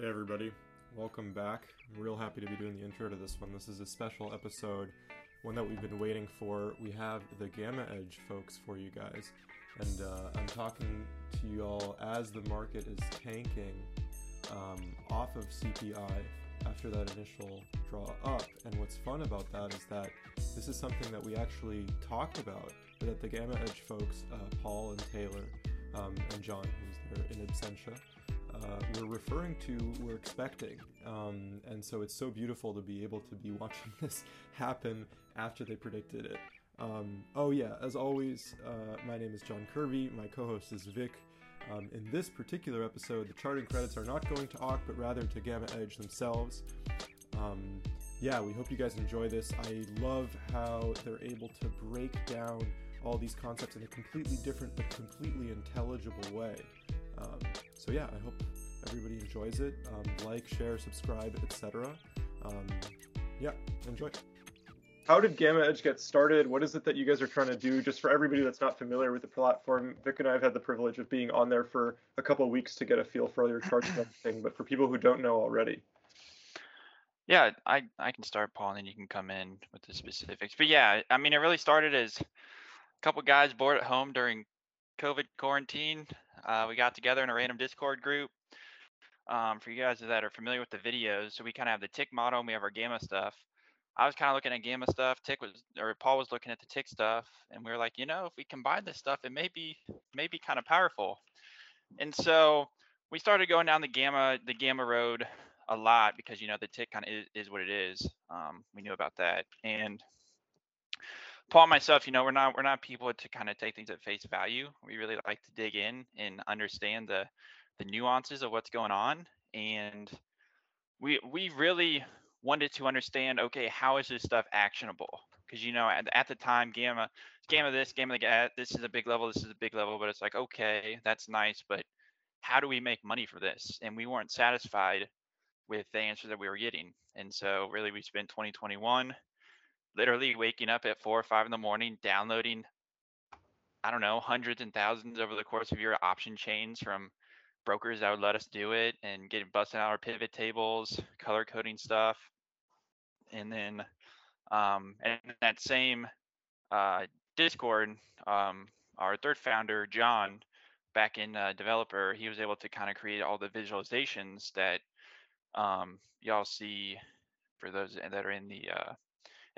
Hey, everybody. Welcome back. I'm real happy to be doing the intro to this one. This is a special episode, one that we've been waiting for. We have the Gamma Edge folks for you guys. And uh, I'm talking to you all as the market is tanking um, off of CPI after that initial draw up. And what's fun about that is that this is something that we actually talked about that the Gamma Edge folks, uh, Paul and Taylor, um, and John, who's there in absentia, uh, we're referring to, we're expecting. Um, and so it's so beautiful to be able to be watching this happen after they predicted it. Um, oh, yeah, as always, uh, my name is John Kirby. My co host is Vic. Um, in this particular episode, the charting credits are not going to AUK, but rather to Gamma Edge themselves. Um, yeah, we hope you guys enjoy this. I love how they're able to break down all these concepts in a completely different but completely intelligible way. Um, so yeah, I hope everybody enjoys it. Um, like, share, subscribe, etc. Um, yeah, enjoy. How did Gamma Edge get started? What is it that you guys are trying to do? Just for everybody that's not familiar with the platform, Vic and I have had the privilege of being on there for a couple of weeks to get a feel for all your charts and everything. But for people who don't know already, yeah, I I can start, Paul, and then you can come in with the specifics. But yeah, I mean, it really started as a couple guys bored at home during COVID quarantine. Uh, we got together in a random Discord group. Um, for you guys that are familiar with the videos, so we kind of have the tick model and we have our gamma stuff. I was kind of looking at gamma stuff. Tick was, or Paul was looking at the tick stuff, and we were like, you know, if we combine this stuff, it may be, may be kind of powerful. And so we started going down the gamma, the gamma road a lot because you know the tick kind of is, is, what it is. Um, we knew about that, and Paul and myself, you know, we're not we're not people to kind of take things at face value. We really like to dig in and understand the the nuances of what's going on, and we we really wanted to understand. Okay, how is this stuff actionable? Because you know, at, at the time, gamma gamma this gamma that uh, this is a big level, this is a big level, but it's like okay, that's nice, but how do we make money for this? And we weren't satisfied with the answer that we were getting, and so really we spent 2021 literally waking up at four or five in the morning, downloading, I don't know, hundreds and thousands over the course of your option chains from brokers that would let us do it and getting busting out our pivot tables, color coding stuff. And then um, and that same uh, Discord, um, our third founder, John, back-end uh, developer, he was able to kind of create all the visualizations that um, y'all see for those that are in the uh,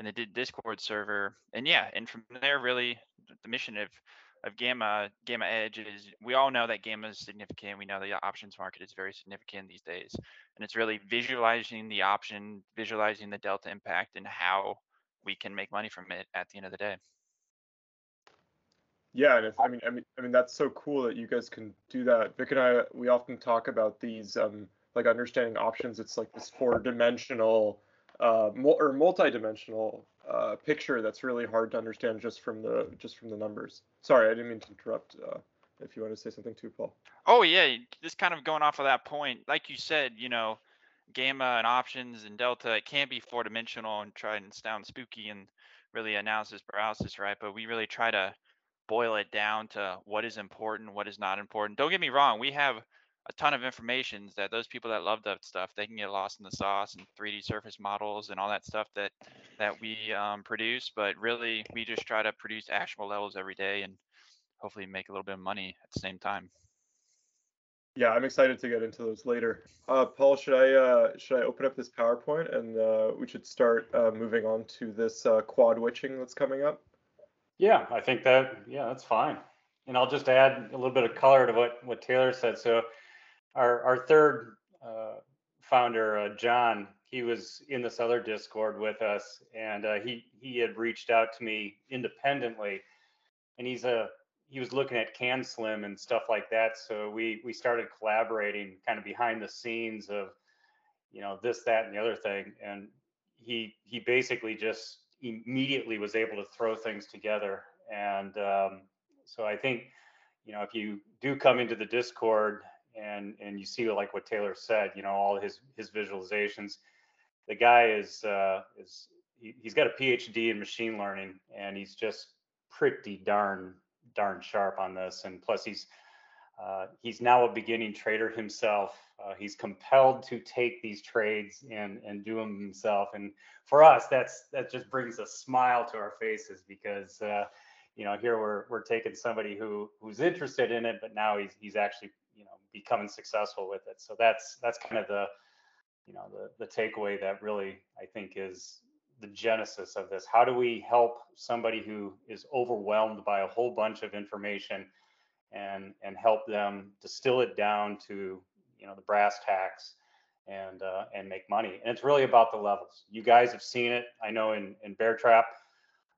and the Discord server. And yeah, and from there, really, the mission of of Gamma Gamma Edge is we all know that Gamma is significant. We know the options market is very significant these days, and it's really visualizing the option, visualizing the delta impact, and how we can make money from it at the end of the day. Yeah, and if, I mean, I mean, I mean, that's so cool that you guys can do that. Vic and I, we often talk about these, um, like understanding options. It's like this four-dimensional uh, or multi-dimensional uh, picture that's really hard to understand just from the just from the numbers. Sorry, I didn't mean to interrupt. Uh, if you want to say something too, Paul. Oh yeah, just kind of going off of that point, like you said, you know, gamma and options and delta, it can be four-dimensional and try and sound spooky and really analysis paralysis, right? But we really try to boil it down to what is important, what is not important. Don't get me wrong, we have a ton of information that those people that love that stuff they can get lost in the sauce and 3d surface models and all that stuff that that we um, produce but really we just try to produce actionable levels every day and hopefully make a little bit of money at the same time. Yeah i'm excited to get into those later. Uh, paul should i uh, should i open up this powerpoint and uh, we should start uh, moving on to this uh, quad witching that's coming up? Yeah i think that yeah that's fine. And I'll just add a little bit of color to what, what Taylor said. So our our third uh, founder, uh, John, he was in this other Discord with us, and uh, he he had reached out to me independently, and he's a he was looking at CanSlim and stuff like that. So we we started collaborating, kind of behind the scenes of, you know, this, that, and the other thing, and he he basically just immediately was able to throw things together, and um, so I think, you know, if you do come into the Discord and and you see like what Taylor said, you know, all his his visualizations. The guy is uh, is he, has got a PhD in machine learning, and he's just pretty darn darn sharp on this. And plus, he's uh, he's now a beginning trader himself. Uh, he's compelled to take these trades and and do them himself. And for us, that's that just brings a smile to our faces because uh, you know here we're we're taking somebody who who's interested in it, but now he's he's actually you know becoming successful with it. So that's that's kind of the you know the the takeaway that really I think is the genesis of this. How do we help somebody who is overwhelmed by a whole bunch of information and and help them distill it down to you know the brass tacks and uh, and make money. And it's really about the levels. You guys have seen it. I know in in Bear Trap,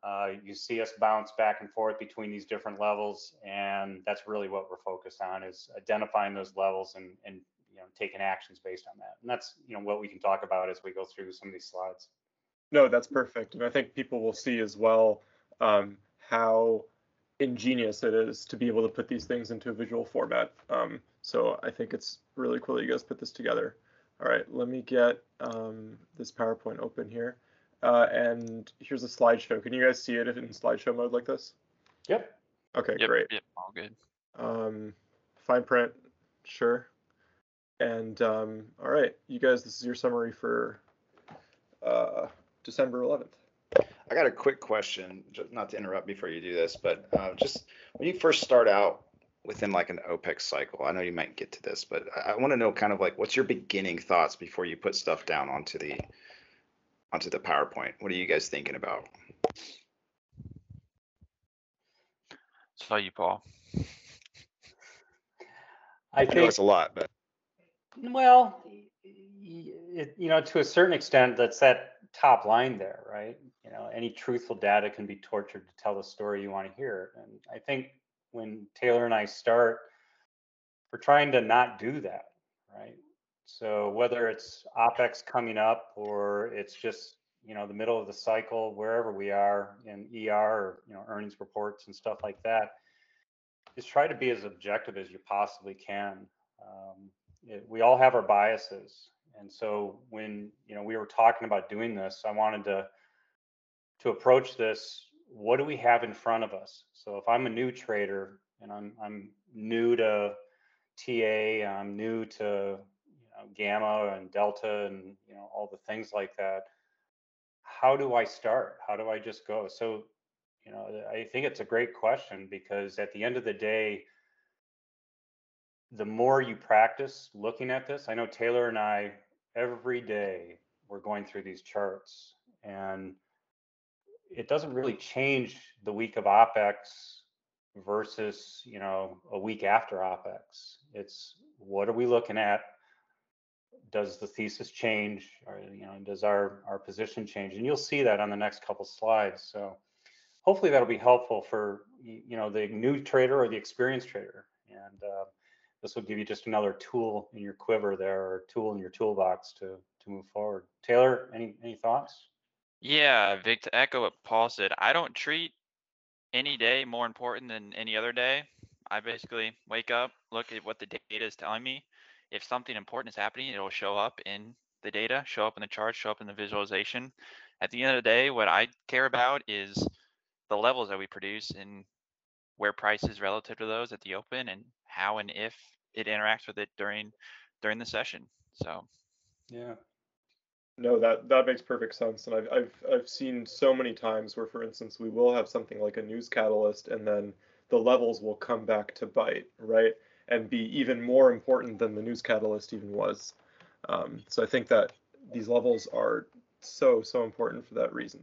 uh, you see us bounce back and forth between these different levels, and that's really what we're focused on is identifying those levels and and you know taking actions based on that. And that's you know what we can talk about as we go through some of these slides. No, that's perfect, and I think people will see as well um, how ingenious it is to be able to put these things into a visual format. Um, so I think it's really cool that you guys put this together. All right, let me get um, this PowerPoint open here. Uh, and here's a slideshow. Can you guys see it in slideshow mode like this? Yep. Okay, Yep, great. Yep, all good. Um, fine print, sure. And um, all right, you guys, this is your summary for uh, December 11th. I got a quick question, just not to interrupt before you do this, but uh, just when you first start out within like an OPEX cycle, I know you might get to this, but I, I want to know kind of like what's your beginning thoughts before you put stuff down onto the onto the PowerPoint? What are you guys thinking about? Saw you, Paul. I I know think it's a lot, but Well, y- y- it, you know, to a certain extent, that's that top line there, right? You know, any truthful data can be tortured to tell the story you want to hear. And I think when Taylor and I start, we're trying to not do that, right? So whether it's OPEX coming up or it's just, you know, the middle of the cycle, wherever we are in ER or, you know, earnings reports and stuff like that, is try to be as objective as you possibly can. Um, it, we all have our biases and so when you know we were talking about doing this i wanted to to approach this what do we have in front of us so if i'm a new trader and i'm i'm new to ta i'm new to Um, gamma and delta and you know all the things like that how do i start how do i just go so you know i think it's a great question because at the end of the day the more you practice looking at this, I know Taylor and I every day we're going through these charts and it doesn't really change the week of OPEX versus, you know, a week after OPEX. It's what are we looking at? Does the thesis change? Or, you know, does our, our position change? And you'll see that on the next couple slides. So hopefully that'll be helpful for, you know, the new trader or the experienced trader. And, uh, this will give you just another tool in your quiver there or tool in your toolbox to to move forward. Taylor, any any thoughts? Yeah, Vic, to echo what Paul said, I don't treat any day more important than any other day. I basically wake up, look at what the data is telling me. If something important is happening, it'll show up in the data, show up in the chart, show up in the visualization. At the end of the day, what I care about is the levels that we produce and where price is relative to those at the open and how and if it interacts with it during during the session. So Yeah. No, that that makes perfect sense, and I've I've I've seen so many times where, for instance, we will have something like a news catalyst, and then the levels will come back to bite, right, and be even more important than the news catalyst even was. Um, so I think that these levels are so so important for that reason.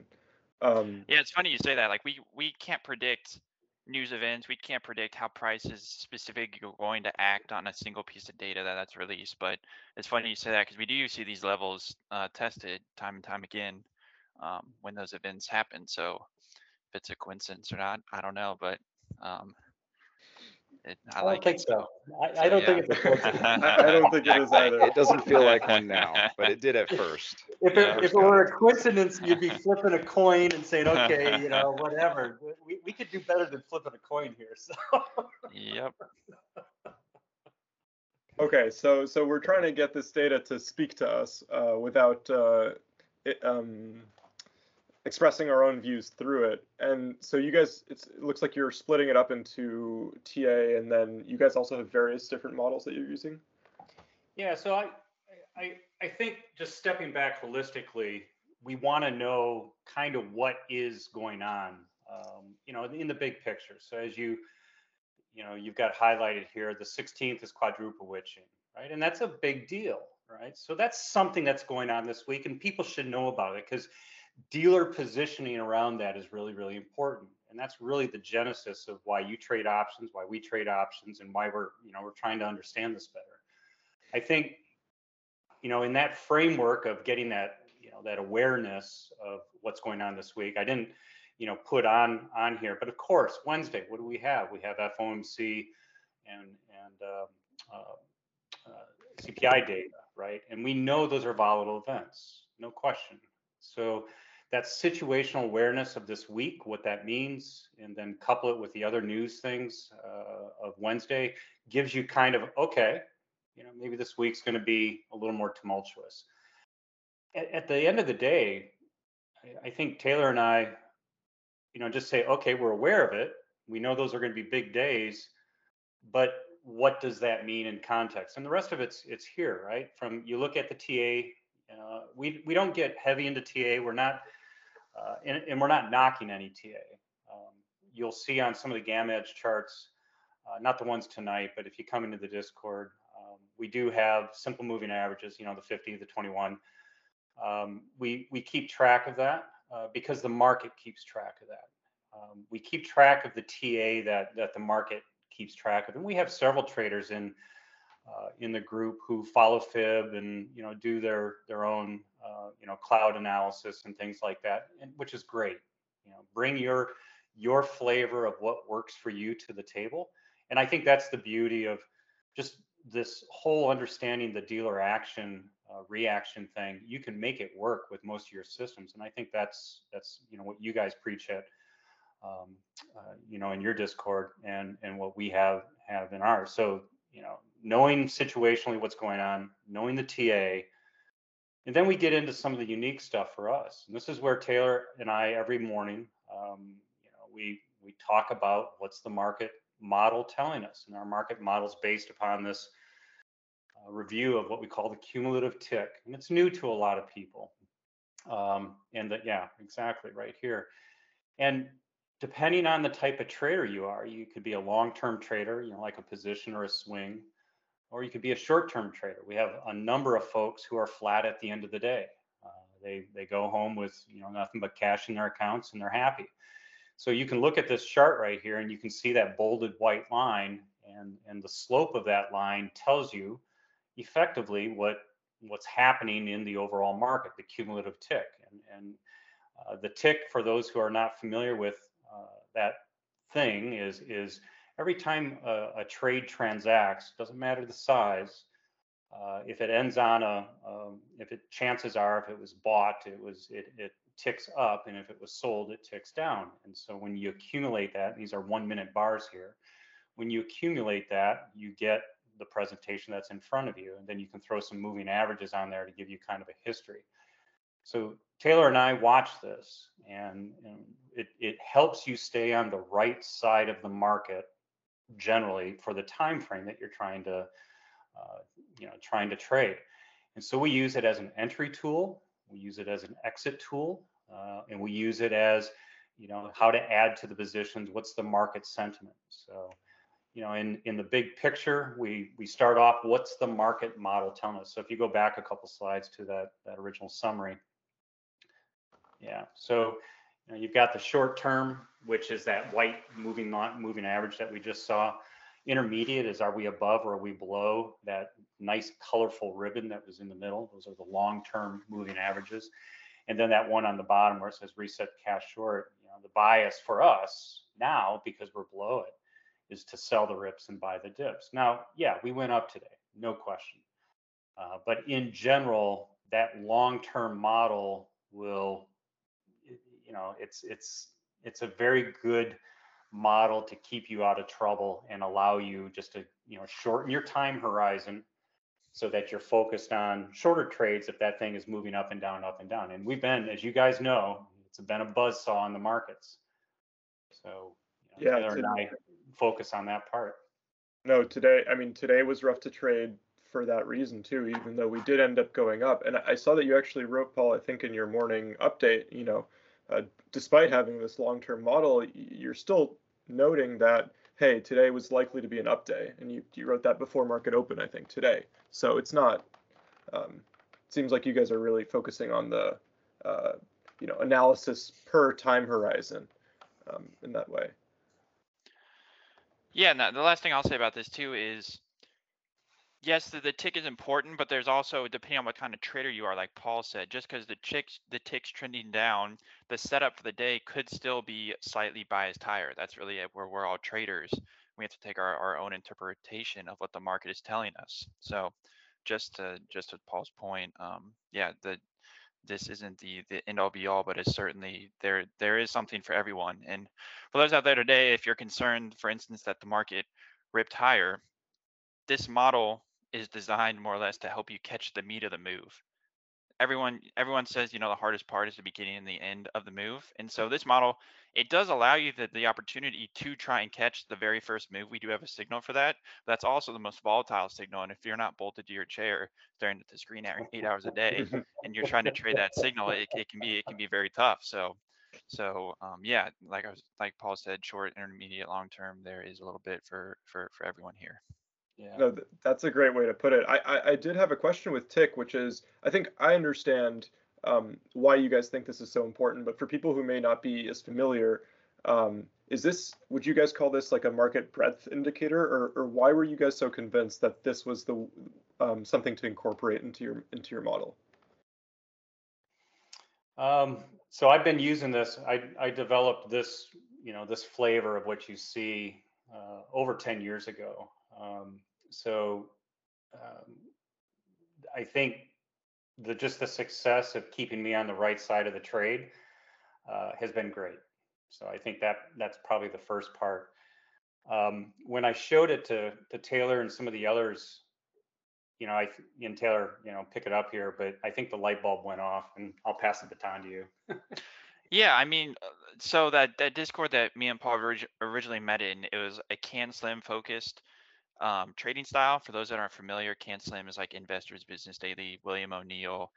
Um, Yeah, it's funny you say that. Like we we can't predict news events. We can't predict how prices specifically are going to act on a single piece of data that that's released. But it's funny you say that because we do see these levels uh, tested time and time again um, when those events happen. So if it's a coincidence or not, I don't know. But um, it, I, I, like don't think so. I, So, I don't think it's a coincidence. I, I don't think it is either. it doesn't feel like one now, but it did at first. If Yeah. it, if it were a coincidence, you'd be flipping a coin and saying, okay, you know, whatever. We, we could do better than flipping a coin here. So Yep. Okay, so so we're trying to get this data to speak to us uh, without uh, it, um, expressing our own views through it. And so you guys, it looks like you're splitting it up into TA, and then you guys also have various different models that you're using. Yeah, so I, I, I think just stepping back holistically, we want to know kind of what is going on, um, you know, in the big picture. So as you, you know, you've got highlighted here, the 16th is quadruple witching, right? And that's a big deal, right? So that's something that's going on this week, and people should know about it because dealer positioning around that is really, really important. And that's really the genesis of why you trade options, why we trade options, and why we're, you know, we're trying to understand this better. I think, you know, in that framework of getting that, you know, that awareness of what's going on this week, I didn't, you know, put on on here, but of course, Wednesday, what do we have? We have FOMC and and uh, uh, uh, CPI data, right? And we know those are volatile events, no question. So that situational awareness of this week, what that means, and then couple it with the other news things uh, of Wednesday, gives you kind of okay, you know, maybe this week's going to be a little more tumultuous. At, at, the end of the day, I, I think Taylor and I, you know, just say, okay, we're aware of it. We know those are going to be big days, but what does that mean in context? And the rest of it's it's here, right? From you look at the TA, uh, we we don't get heavy into TA. We're not uh, and, and, we're not knocking any TA. Um, you'll see on some of the Gamma Edge charts, uh, not the ones tonight, but if you come into the Discord, um, we do have simple moving averages, you know, the 50, the 21. Um, we, we keep track of that uh, because the market keeps track of that. Um, we keep track of the TA that, that the market keeps track of. And we have several traders in uh, in the group who follow fib and you know do their their own uh, you know cloud analysis and things like that and, which is great. You know bring your your flavor of what works for you to the table. And i think that's the beauty of just this whole understanding the dealer action uh, reaction thing. You can make it work with most of your systems and i think that's that's you know what you guys preach at um, uh, you know in your discord and and what we have have in ours. So you know knowing situationally what's going on, knowing the TA, and then we get into some of the unique stuff for us. And this is where Taylor and I every morning, um, you know, we we talk about what's the market model telling us, and our market model is based upon this uh, review of what we call the cumulative tick, and it's new to a lot of people. Um, and that, yeah, exactly, right here. And depending on the type of trader you are, you could be a long-term trader, you know, like a position or a swing or you could be a short-term trader. We have a number of folks who are flat at the end of the day. Uh, they they go home with you know nothing but cash in their accounts and they're happy. So you can look at this chart right here and you can see that bolded white line and and the slope of that line tells you effectively what what's happening in the overall market, the cumulative tick. And, and uh, the tick, for those who are not familiar with uh, that thing, is is every time a, a trade transacts, doesn't matter the size, uh, if it ends on a, um, if it chances are, if it was bought, it was it, it ticks up, and if it was sold, it ticks down. And so when you accumulate that, these are one minute bars here. When you accumulate that, you get the presentation that's in front of you, and then you can throw some moving averages on there to give you kind of a history. So Taylor and I watch this, and, and it, it helps you stay on the right side of the market generally for the time frame that you're trying to uh, you know trying to trade. And so we use it as an entry tool we use it as an exit tool uh, and we use it as you know how to add to the positions what's the market sentiment. So you know in in the big picture we we start off what's the market model telling us? So if you go back a couple slides to that that original summary. Yeah so you've got the short term, which is that white moving moving average that we just saw. Intermediate is are we above or are we below that nice colorful ribbon that was in the middle? Those are the long term moving averages. And then that one on the bottom where it says reset cash short, you know, the bias for us now because we're below it is to sell the rips and buy the dips. Now, yeah, we went up today, no question. Uh, but in general, that long-term model will you know it's it's it's a very good model to keep you out of trouble and allow you just to you know shorten your time horizon so that you're focused on shorter trades if that thing is moving up and down up and down. And we've been as you guys know it's been a buzz saw in the markets. So you know, yeah and I focus on that part. No today i mean today was rough to trade for that reason too, even though we did end up going up. And I saw that you actually wrote, Paul, I think in your morning update, you know, uh, despite having this long-term model, you're still noting that hey, today was likely to be an up day, and you you wrote that before market open, I think today. So it's not. Um, it seems like you guys are really focusing on the uh, you know analysis per time horizon um, in that way. Yeah, and the last thing I'll say about this too is yes, the, the tick is important, but there's also depending on what kind of trader you are, like Paul said, just because the tick's the tick's trending down, the setup for the day could still be slightly biased higher. That's really where we're all traders. We have to take our, our own interpretation of what the market is telling us. So just to just to Paul's point, um, yeah, the this isn't the the end all be all, but it's certainly there there is something for everyone. And for those out there today, if you're concerned, for instance, that the market ripped higher, this model is designed more or less to help you catch the meat of the move. Everyone everyone says you know the hardest part is the beginning and the end of the move, and so this model it does allow you the, the opportunity to try and catch the very first move. We do have a signal for that. that's also the most volatile signal, and if you're not bolted to your chair at the screen eight hours a day, and you're trying to trade that signal, it, it can be it can be very tough. So so um, yeah, like I was like Paul said, short, intermediate, long term, there is a little bit for for for everyone here. Yeah. No, th- that's a great way to put it. I, I, I did have a question with Tick, which is I think I understand um, why you guys think this is so important, but for people who may not be as familiar, um, is this would you guys call this like a market breadth indicator, or, or why were you guys so convinced that this was the um, something to incorporate into your into your model? Um, so I've been using this. I I developed this you know this flavor of what you see uh, over 10 years ago. Um, so um, I think the just the success of keeping me on the right side of the trade uh, has been great. So I think that that's probably the first part. Um, when I showed it to to Taylor and some of the others, you know, I and Taylor, you know, pick it up here, but I think the light bulb went off, and I'll pass the baton to you. yeah, I mean, uh, so that that Discord that me and Paul originally met in, it was a CanSlim focused um, trading style. For those that aren't familiar, CanSlim is like Investors Business Daily, William O'Neill,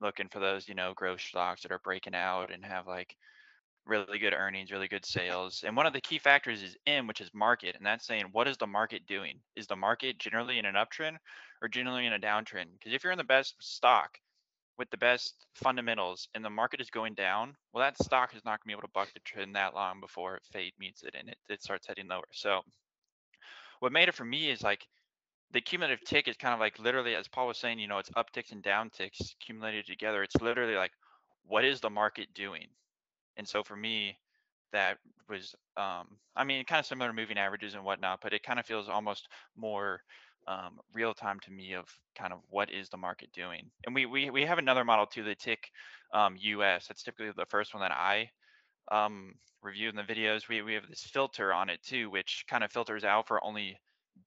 looking for those, you know, growth stocks that are breaking out and have like really good earnings, really good sales. And one of the key factors is M, which is market. And that's saying, what is the market doing? Is the market generally in an uptrend or generally in a downtrend? Because if you're in the best stock with the best fundamentals and the market is going down, well, that stock is not going to be able to buck the trend that long before fate meets it and it, it starts heading lower. So what made it for me is like the cumulative tick is kind of like literally, as Paul was saying, you know, it's upticks and downticks accumulated together. It's literally like, what is the market doing? And so for me, that was, um, I mean, kind of similar to moving averages and whatnot, but it kind of feels almost more um, real time to me of kind of what is the market doing. And we we we have another model too, the Tick um, US. That's typically the first one that I um, review in the videos, we, we have this filter on it too, which kind of filters out for only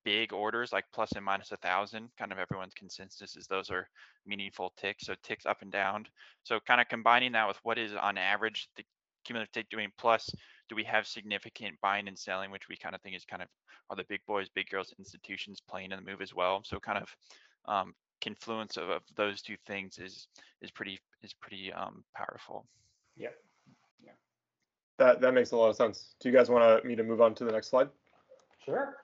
big orders like plus and minus a thousand. Kind of everyone's consensus is those are meaningful ticks. So ticks up and down. So kind of combining that with what is on average the cumulative tick doing plus, do we have significant buying and selling, which we kind of think is kind of are the big boys, big girls institutions playing in the move as well. So kind of um, confluence of, of those two things is is pretty is pretty um, powerful. Yep. That that makes a lot of sense. Do you guys want me to move on to the next slide? Sure.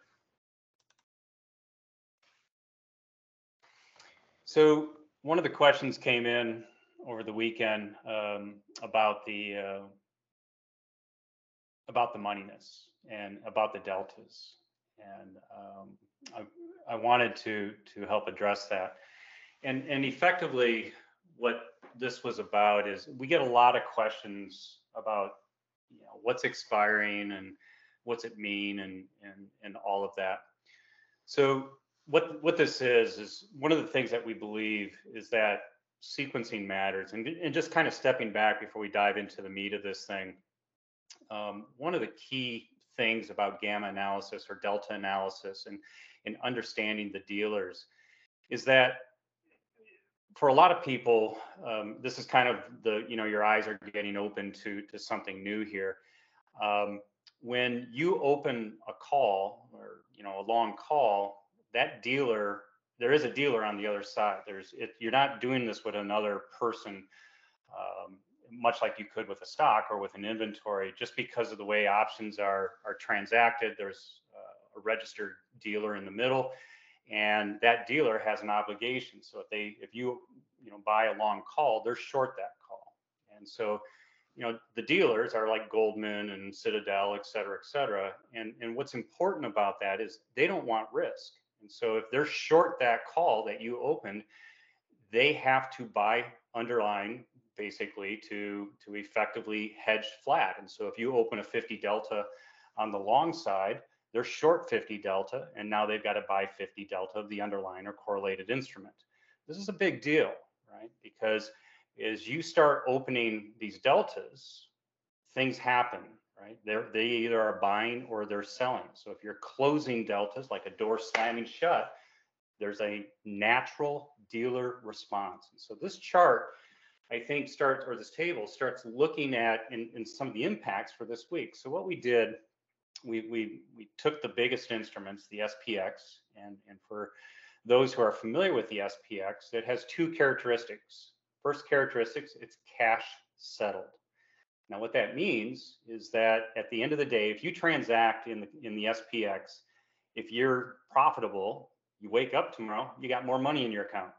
So one of the questions came in over the weekend um, about the uh, about the moneyness and about the deltas, and um, I, I wanted to to help address that. And and effectively, what this was about is we get a lot of questions about you know what's expiring and what's it mean and and and all of that. So what what this is is one of the things that we believe is that sequencing matters. And, and just kind of stepping back before we dive into the meat of this thing um, one of the key things about gamma analysis or delta analysis and and understanding the dealers is that for a lot of people, um, this is kind of the you know your eyes are getting open to to something new here. Um, when you open a call or you know a long call, that dealer there is a dealer on the other side. There's it, you're not doing this with another person, um, much like you could with a stock or with an inventory, just because of the way options are are transacted. There's uh, a registered dealer in the middle, and that dealer has an obligation. So if they if you you know buy a long call, they're short that call, and so you know the dealers are like Goldman and Citadel, et cetera, et cetera. And and what's important about that is they don't want risk. And so if they're short that call that you opened, they have to buy underlying basically to to effectively hedge flat. And so if you open a 50 delta on the long side, they're short 50 delta, and now they've got to buy 50 delta of the underlying or correlated instrument. This is a big deal, right? Because as you start opening these deltas, things happen, right? They're, they either are buying or they're selling. So if you're closing deltas, like a door slamming shut, there's a natural dealer response. And so this chart, I think, starts, or this table starts looking at in, in some of the impacts for this week. So what we did we, we, we took the biggest instruments, the SPX, and, and for those who are familiar with the SPX, it has two characteristics. First characteristics, it's cash settled. Now, what that means is that at the end of the day, if you transact in the in the SPX, if you're profitable, you wake up tomorrow, you got more money in your account.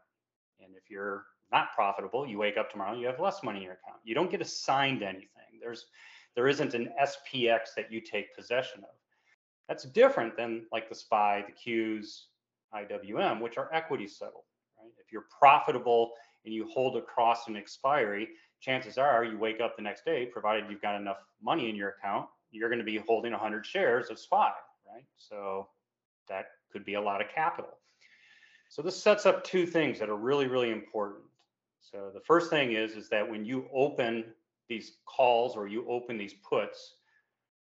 And if you're not profitable, you wake up tomorrow, you have less money in your account. You don't get assigned anything. There's there isn't an SPX that you take possession of. That's different than like the SPY, the Qs, IWM, which are equity settled. Right? If you're profitable and you hold across an expiry, chances are you wake up the next day, provided you've got enough money in your account, you're going to be holding 100 shares of SPY, right? So that could be a lot of capital. So this sets up two things that are really, really important. So the first thing is, is that when you open these calls or you open these puts,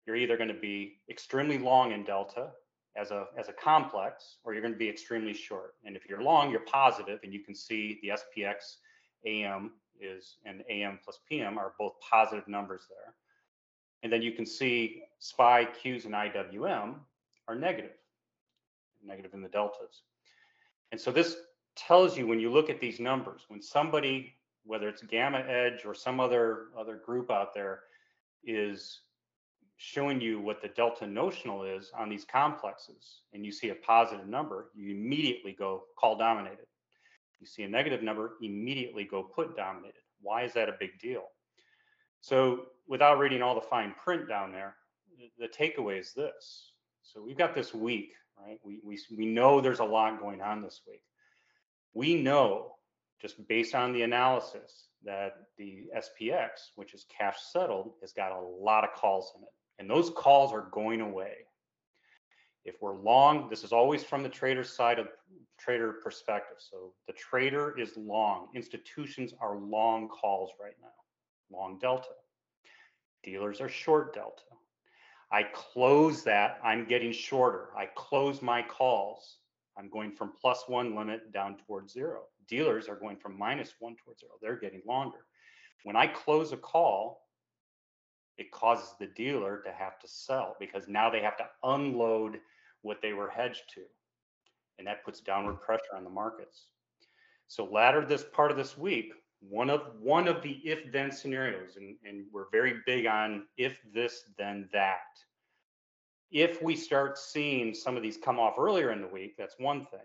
you're either going to be extremely long in delta as a as a complex, or you're going to be extremely short. And if you're long, you're positive, and you can see the SPX AM is and AM plus PM are both positive numbers there. And then you can see SPY, Qs, and IWM are negative, negative in the deltas. And so this tells you when you look at these numbers, when somebody whether it's Gamma Edge or some other other group out there, is showing you what the delta notional is on these complexes, and you see a positive number, you immediately go call dominated. You see a negative number, immediately go put dominated. Why is that a big deal? So without reading all the fine print down there, the takeaway is this. So we've got this week, right? We, we, we know there's a lot going on this week. We know just based on the analysis that the SPX, which is cash settled, has got a lot of calls in it. And those calls are going away. If we're long, this is always from the trader side of trader perspective. So the trader is long. Institutions are long calls right now, long delta. Dealers are short delta. I close that, I'm getting shorter. I close my calls. I'm going from plus one limit down towards zero dealers are going from minus one towards zero. They're getting longer. When I close a call, it causes the dealer to have to sell because now they have to unload what they were hedged to. And that puts downward pressure on the markets. So latter this part of this week, one of one of the if then scenarios, and, and we're very big on if this, then that. If we start seeing some of these come off earlier in the week, that's one thing.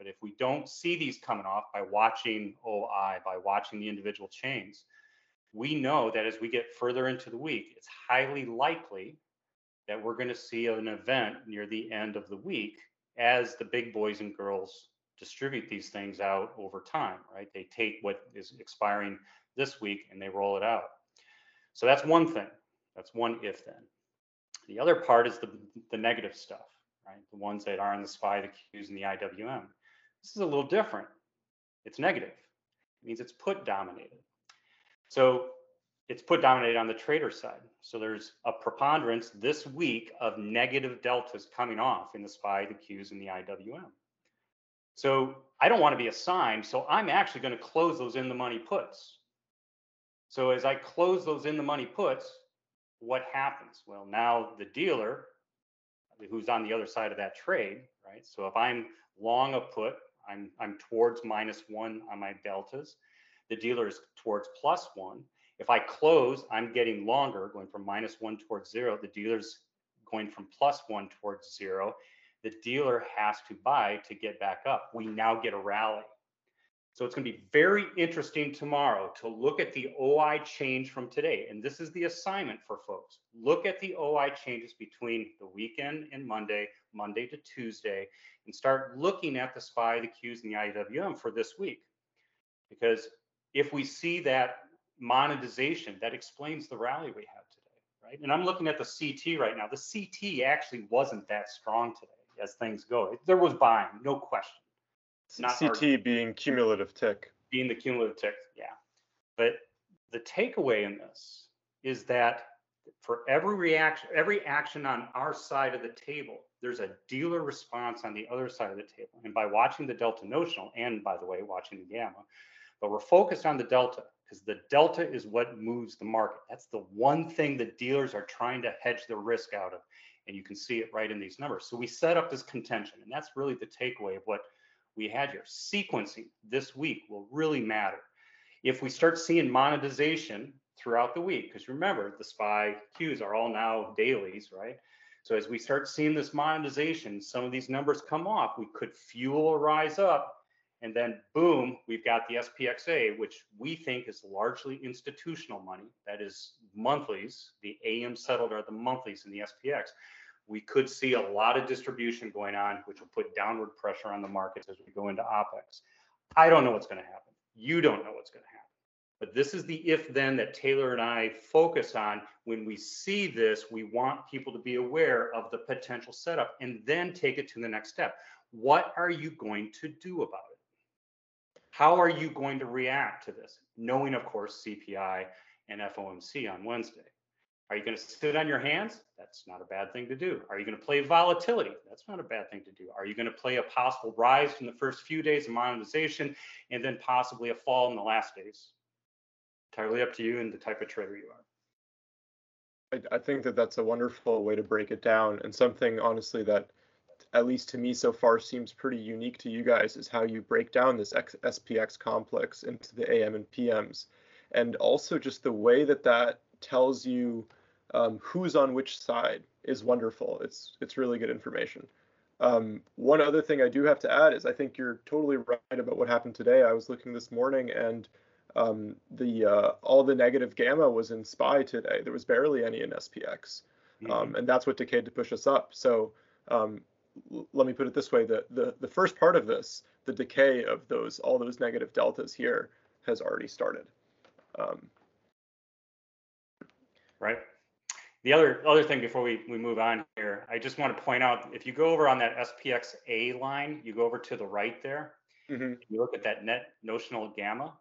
But if we don't see these coming off by watching OI, by watching the individual chains, we know that as we get further into the week, it's highly likely that we're going to see an event near the end of the week as the big boys and girls distribute these things out over time, right? They take what is expiring this week and they roll it out. So that's one thing. That's one if then. The other part is the, the negative stuff, right? The ones that are in the SPY, the Qs, and the IWM. This is a little different. It's negative. It means it's put dominated. So it's put dominated on the trader side. So there's a preponderance this week of negative deltas coming off in the SPY, the Qs, and the IWM. So I don't want to be assigned. So I'm actually going to close those in the money puts. So as I close those in the money puts, what happens? Well, now the dealer who's on the other side of that trade, right? So if I'm long a put I'm I'm towards minus one on my deltas. The dealer is towards plus one. If I close, I'm getting longer, going from minus one towards zero. The dealer's going from plus one towards zero. The dealer has to buy to get back up. We now get a rally. So it's going to be very interesting tomorrow to look at the OI change from today. And this is the assignment for folks. Look at the OI changes between the weekend and Monday, Monday to Tuesday, and start looking at the SPY, the Qs, and the IWM for this week. Because if we see that monetization, that explains the rally we have today, right? And I'm looking at the CT right now. The CT actually wasn't that strong today as things go. There was buying, no question. Not CT being cumulative tick. Being the cumulative tick, yeah. But the takeaway in this is that for every reaction, every action on our side of the table, there's a dealer response on the other side of the table. And by watching the delta notional, and by the way, watching the gamma, but we're focused on the delta because the delta is what moves the market. That's the one thing that dealers are trying to hedge the risk out of. And you can see it right in these numbers. So we set up this contention, and that's really the takeaway of what we had here. Sequencing this week will really matter. If we start seeing monetization throughout the week, because remember, the SPY Qs are all now dailies, right? So as we start seeing this monetization, some of these numbers come off, we could fuel a rise up and then boom, we've got the SPXA, which we think is largely institutional money. That is monthlies. The AM settled are the monthlies in the SPX. We could see a lot of distribution going on, which will put downward pressure on the markets as we go into OPEX. I don't know what's going to happen. You don't know what's going to happen. But this is the if then that Taylor and I focus on. When we see this, we want people to be aware of the potential setup and then take it to the next step. What are you going to do about it? How are you going to react to this? Knowing, of course, CPI and FOMC on Wednesday. Are you going to sit on your hands? That's not a bad thing to do. Are you going to play volatility? That's not a bad thing to do. Are you going to play a possible rise in the first few days of monetization and then possibly a fall in the last days? Entirely up to you and the type of trader you are. I, I think that that's a wonderful way to break it down and something honestly that at least to me so far seems pretty unique to you guys is how you break down this X- SPX complex into the AM and PMs, and also just the way that that tells you um, who's on which side is wonderful. It's it's really good information. Um, one other thing I do have to add is I think you're totally right about what happened today. I was looking this morning and um, the uh, all the negative gamma was in SPY today. There was barely any in SPX, mm-hmm. Um, and that's what decayed to push us up. So um, let me put it this way: the, the the first part of this, the decay of those all those negative deltas here, has already started. Um, right. The other other thing before we, we move on here, I just want to point out if you go over on that SPXA line, you go over to the right there, mm-hmm. you look at that net notional gamma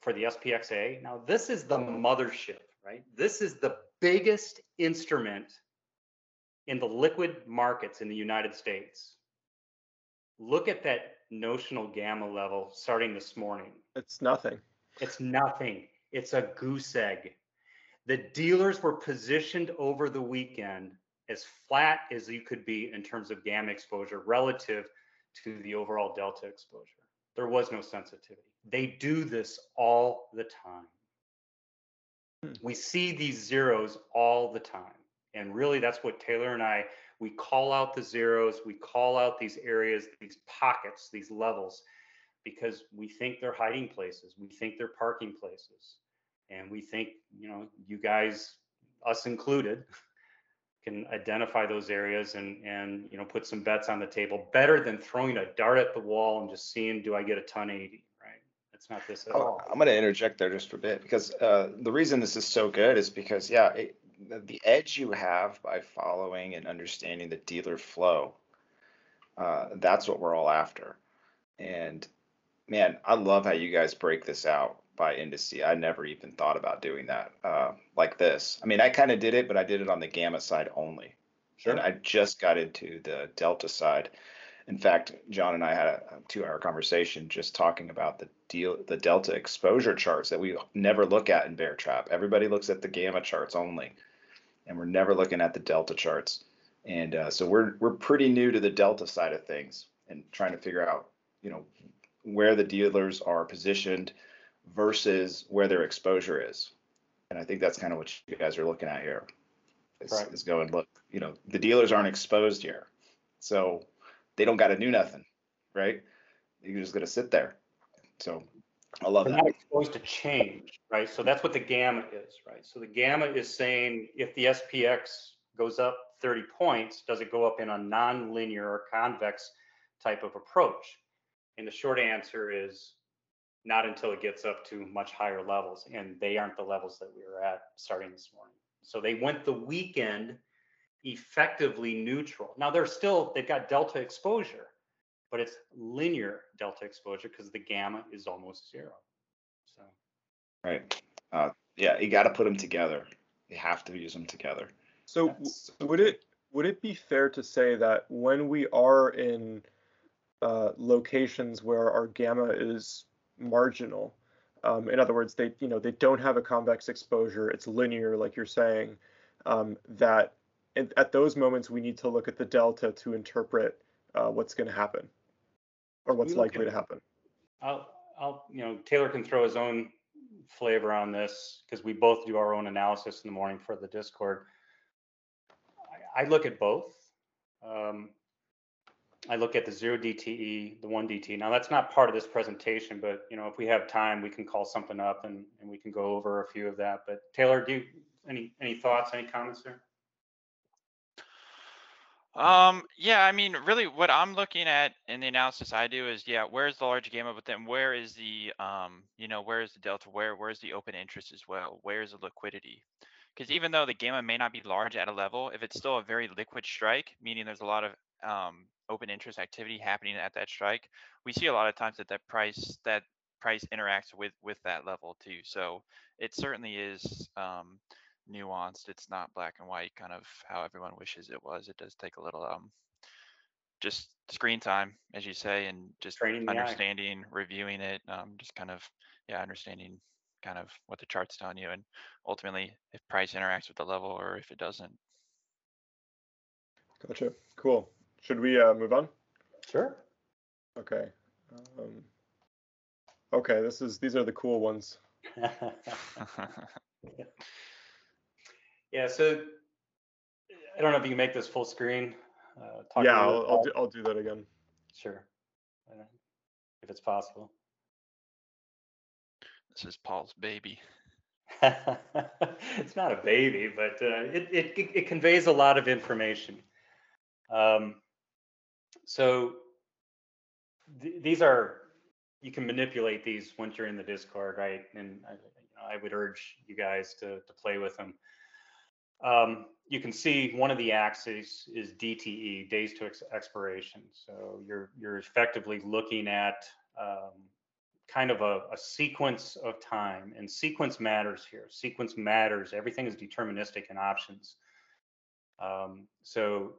for the SPXA. Now this is the mothership, right? This is the biggest instrument in the liquid markets in the United States, look at that notional gamma level starting this morning. It's nothing. It's nothing. It's a goose egg. The dealers were positioned over the weekend as flat as you could be in terms of gamma exposure relative to the overall delta exposure. There was no sensitivity. They do this all the time. Hmm. We see these zeros all the time. And really, that's what Taylor and I, we call out the zeros, we call out these areas, these pockets, these levels, because we think they're hiding places. We think they're parking places. And we think, you know, you guys, us included, can identify those areas and and you know put some bets on the table better than throwing a dart at the wall and just seeing do I get a ton 80 that's not this at oh, all. I'm going to interject there just for a bit because uh, the reason this is so good is because yeah it, the edge you have by following and understanding the dealer flow uh, that's what we're all after. And man i love how you guys break this out by indice. I never even thought about doing that uh, like this. I mean i kind of did it but i did it on the gamma side only. Sure. and i just got into the delta side in fact, John and I had a two-hour conversation just talking about the deal, the delta exposure charts that we never look at in Bear Trap. Everybody looks at the gamma charts only and we're never looking at the delta charts. And uh, so we're we're pretty new to the delta side of things and trying to figure out you know, where the dealers are positioned versus where their exposure is. And I think that's kind of what you guys are looking at here. Is, Right. is going, look, you know, the dealers aren't exposed here. So they don't got to do nothing, right? You're just going to sit there. So I love They're that. not exposed to change, right? So that's what the gamma is, right? So the gamma is saying if the SPX goes up 30 points, does it go up in a non-linear or convex type of approach? And the short answer is not until it gets up to much higher levels. And they aren't the levels that we were at starting this morning. So they went the weekend effectively neutral. Now they're still, they've got delta exposure, but it's linear delta exposure because the gamma is almost zero. So Right. Uh, yeah, you got to put them together. You have to use them together. So That's- would it would it be fair to say that when we are in uh, locations where our gamma is marginal, um, in other words, they you know they don't have a convex exposure, it's linear, like you're saying, um, that at, at those moments we need to look at the delta to interpret uh, what's going to happen or what's likely at- to happen. I'll, I'll, you know, Taylor can throw his own flavor on this because we both do our own analysis in the morning for the Discord. I, I look at both. Um, I look at the zero DTE, the one DTE. Now that's not part of this presentation, but you know, if we have time, we can call something up and, and we can go over a few of that. But Taylor, do you, any, any thoughts, any comments there? Um, yeah, I mean, really what I'm looking at in the analysis I do is, yeah, where's the large gamma, but then where is the, um, you know, where is the delta? Where, where's the open interest as well? Where's the liquidity? Because even though the gamma may not be large at a level, if it's still a very liquid strike, meaning there's a lot of um, open interest activity happening at that strike, we see a lot of times that that price that price interacts with with that level too. So it certainly is um, nuanced. It's not black and white, kind of how everyone wishes it was. It does take a little um, just screen time, as you say, and just Training understanding, reviewing it, um, just kind of yeah, understanding kind of what the chart's telling you, and ultimately if price interacts with the level or if it doesn't. Gotcha. Cool. Should we uh, move on? Sure. Okay. Um, okay. This is these are the cool ones. Yeah, so I don't know if you can make this full screen. Uh, talk yeah, I'll, I'll do I'll do that again. Sure. Uh, If it's possible. this is Paul's baby. it's not a baby, but uh, it, it it conveys a lot of information. Um, so th- these are you can manipulate these once you're in the Discord, right? And I, you know, I would urge you guys to to play with them. Um, you can see one of the axes is DTE, days to ex- expiration. So you're you're effectively looking at um, kind of a, a sequence of time, and sequence matters here. Sequence matters. Everything is deterministic in options. Um, so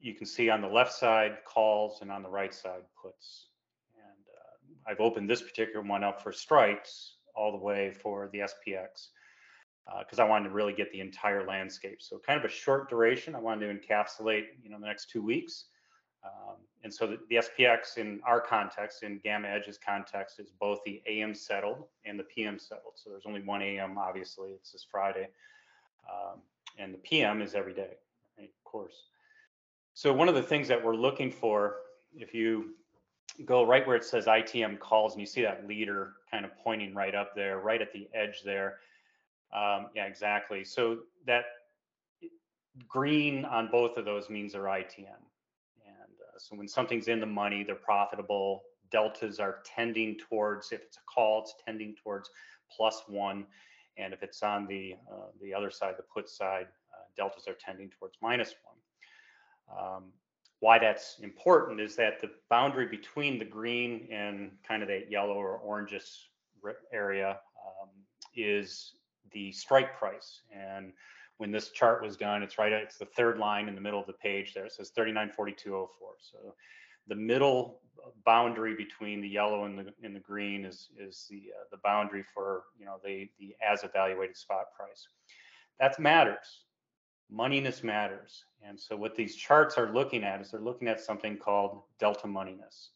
you can see on the left side calls and on the right side puts. And uh, I've opened this particular one up for strikes all the way for the SPX because I wanted to really get the entire landscape. So kind of a short duration. I wanted to encapsulate, you know, the next two weeks. Um, and so the, the SPX in our context, in GammaEdge's context, is both the AM settled and the PM settled. So there's only one AM, obviously, it's this Friday. Um, and the PM is every day, right, of course. So one of the things that we're looking for, if you go right where it says ITM calls and you see that leader kind of pointing right up there, right at the edge there. Um, yeah, exactly. So that green on both of those means they're ITM. And uh, so when something's in the money, they're profitable. Deltas are tending towards, if it's a call, it's tending towards plus one. And if it's on the uh, the other side, the put side, uh, deltas are tending towards minus one. Um, why that's important is that the boundary between the green and kind of that yellow or orangish area um, is the strike price. And when this chart was done, it's right, it's the third line in the middle of the page there. It says 394204. So the middle boundary between the yellow and the and the green is is the uh, the boundary for you know the the as evaluated spot price. That matters. Moneyness matters. And so what these charts are looking at is they're looking at something called delta moneyness.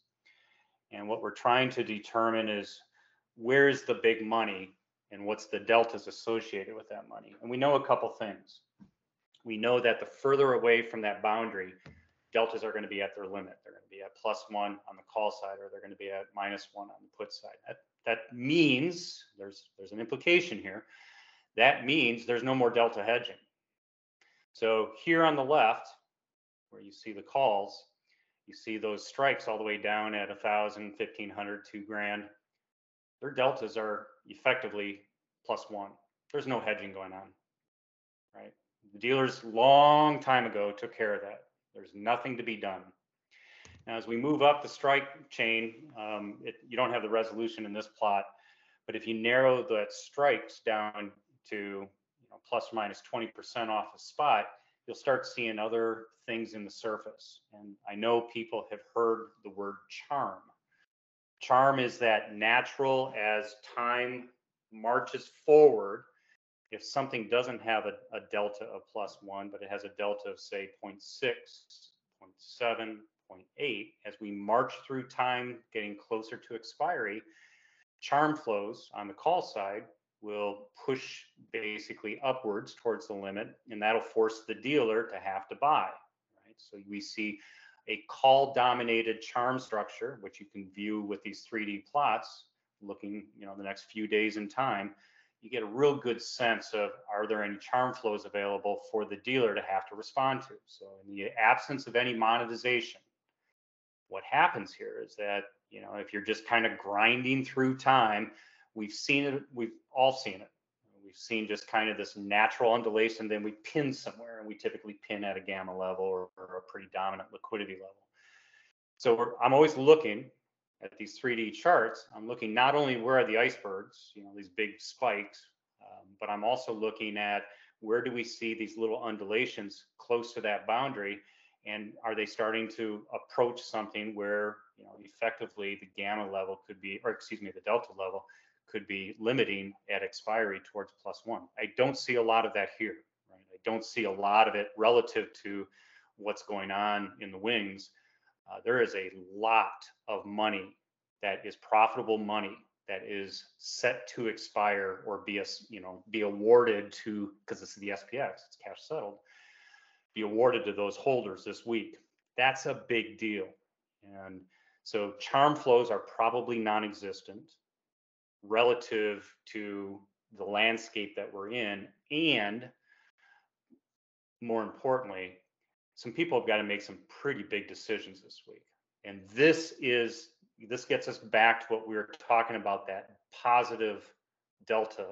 And what we're trying to determine is where's the big money and what's the deltas associated with that money. And we know a couple things. We know that the further away from that boundary, deltas are going to be at their limit. They're going to be at plus one on the call side, or they're going to be at minus one on the put side. That, that means there's there's an implication here. That means there's no more delta hedging. So here on the left, where you see the calls, you see those strikes all the way down at a thousand, fifteen hundred, two grand. Their deltas are effectively plus one. There's no hedging going on, right? The dealers long time ago took care of that. There's nothing to be done. Now, as we move up the strike chain, um, it, you don't have the resolution in this plot, but if you narrow the strikes down to you know, plus or minus 20% off a spot, you'll start seeing other things in the surface. And I know people have heard the word charm. Charm is that natural as time marches forward. If something doesn't have a, a delta of plus one, but it has a delta of say 0 0.6, 0 0.7, 0 0.8, as we march through time getting closer to expiry, charm flows on the call side will push basically upwards towards the limit, and that'll force the dealer to have to buy. Right? So we see a call dominated charm structure, which you can view with these 3D plots, looking, you know, the next few days in time, you get a real good sense of are there any charm flows available for the dealer to have to respond to. So in the absence of any monetization, what happens here is that, you know, if you're just kind of grinding through time, we've seen it, we've all seen it. We've seen just kind of this natural undulation, then we pin somewhere, and we typically pin at a gamma level or, or a pretty dominant liquidity level. So I'm always looking at these 3D charts. I'm looking not only where are the icebergs, you know, these big spikes, um, but I'm also looking at where do we see these little undulations close to that boundary and are they starting to approach something where you know effectively the gamma level could be or excuse me the delta level could be limiting at expiry towards plus one. I don't see a lot of that here. Right? I don't see a lot of it relative to what's going on in the wings. Uh, there is a lot of money that is profitable money that is set to expire or be a, you know be awarded to because is the SPX, it's cash settled, be awarded to those holders this week. That's a big deal. And so charm flows are probably non-existent relative to the landscape that we're in and more importantly some people have got to make some pretty big decisions this week. And this is this gets us back to what we were talking about that positive delta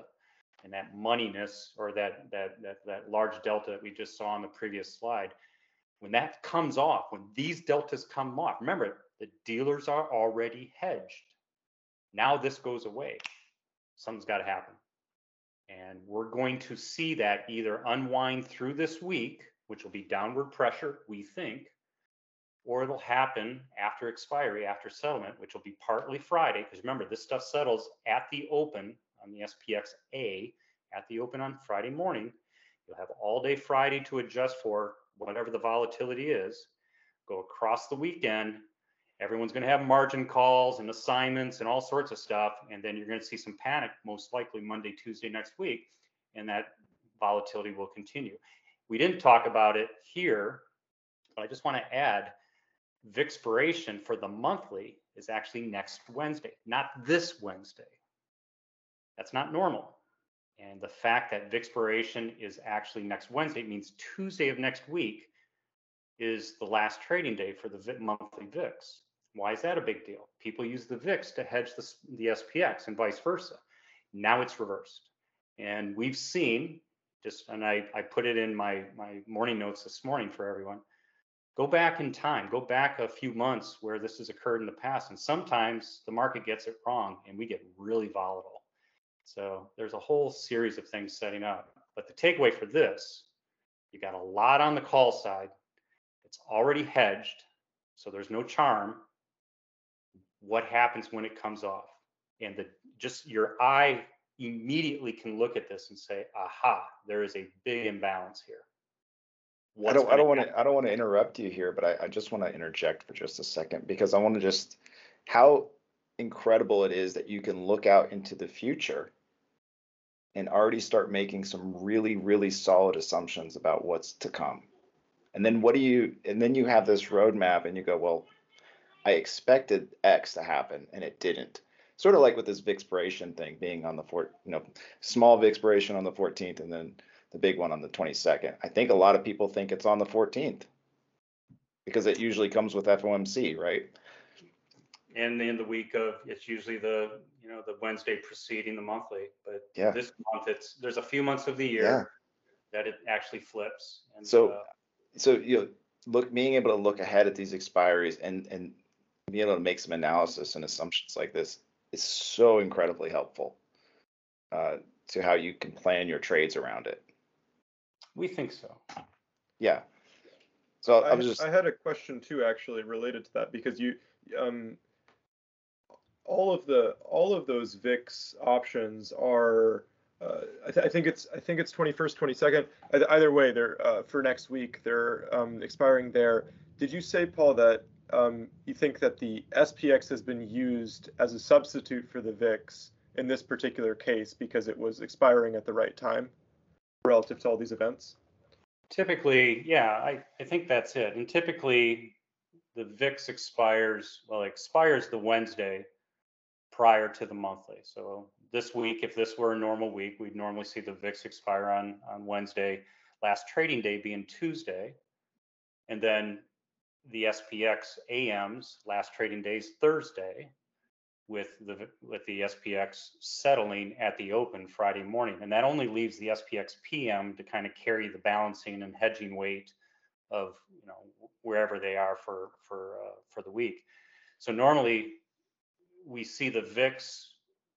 and that moneyness or that that that that large delta that we just saw on the previous slide. When that comes off when these deltas come off remember the dealers are already hedged now this goes away. Something's got to happen. And we're going to see that either unwind through this week, which will be downward pressure, we think, or it'll happen after expiry, after settlement, which will be partly Friday. Because remember, this stuff settles at the open on the SPX A at the open on Friday morning. You'll have all day Friday to adjust for whatever the volatility is. Go across the weekend, everyone's going to have margin calls and assignments and all sorts of stuff. And then you're going to see some panic, most likely Monday, Tuesday next week. And that volatility will continue. We didn't talk about it here, but I just want to add Vixpiration for the monthly is actually next Wednesday, not this Wednesday. That's not normal. And the fact that Vixpiration is actually next Wednesday means Tuesday of next week is the last trading day for the monthly VIX. Why is that a big deal? People use the VIX to hedge the, the SPX and vice versa. Now it's reversed. And we've seen, just, and I, I put it in my, my morning notes this morning for everyone. Go back in time, go back a few months where this has occurred in the past. And sometimes the market gets it wrong and we get really volatile. So there's a whole series of things setting up. But the takeaway for this, you got a lot on the call side. It's already hedged, so there's no charm what happens when it comes off. And the just your eye immediately can look at this and say aha there is a big imbalance here. What's I don't, I don't want to I don't want to interrupt you here, but I, I just want to interject for just a second because I want to just how incredible it is that you can look out into the future and already start making some really, really solid assumptions about what's to come. And then what do you, and then you have this roadmap and you go, well, I expected X to happen and it didn't. Sort of like with this Vixpiration thing being on the four, you know, small Vixpiration on the 14th and then the big one on the 22nd. I think a lot of people think it's on the 14th because it usually comes with FOMC, right? And in the week of, it's usually the, you know, the Wednesday preceding the monthly. But Yeah. this month, it's, there's a few months of the year Yeah. that it actually flips. And So- uh, so you know, look being able to look ahead at these expiries and and being able to make some analysis and assumptions like this is so incredibly helpful uh, to how you can plan your trades around it. we think so. Yeah. So I, I'm just I had a question too, actually, related to that because you, um, all of the all of those VIX options are. Uh, I, th- I think it's I think it's 21st, 22nd. Eith- Either way, they're uh, for next week. They're um, expiring there. Did you say, Paul, that um, you think that the SPX has been used as a substitute for the VIX in this particular case because it was expiring at the right time relative to all these events? Typically, yeah, I, I think that's it. And typically, the VIX expires, well, expires the Wednesday prior to the monthly. So this week, if this were a normal week, we'd normally see the VIX expire on, on Wednesday, last trading day being Tuesday. And then the SPX AMs, last trading day is Thursday, with the with the SPX settling at the open Friday morning, and that only leaves the SPX PM to kind of carry the balancing and hedging weight of you know wherever they are for for uh, for the week. So normally we see the VIX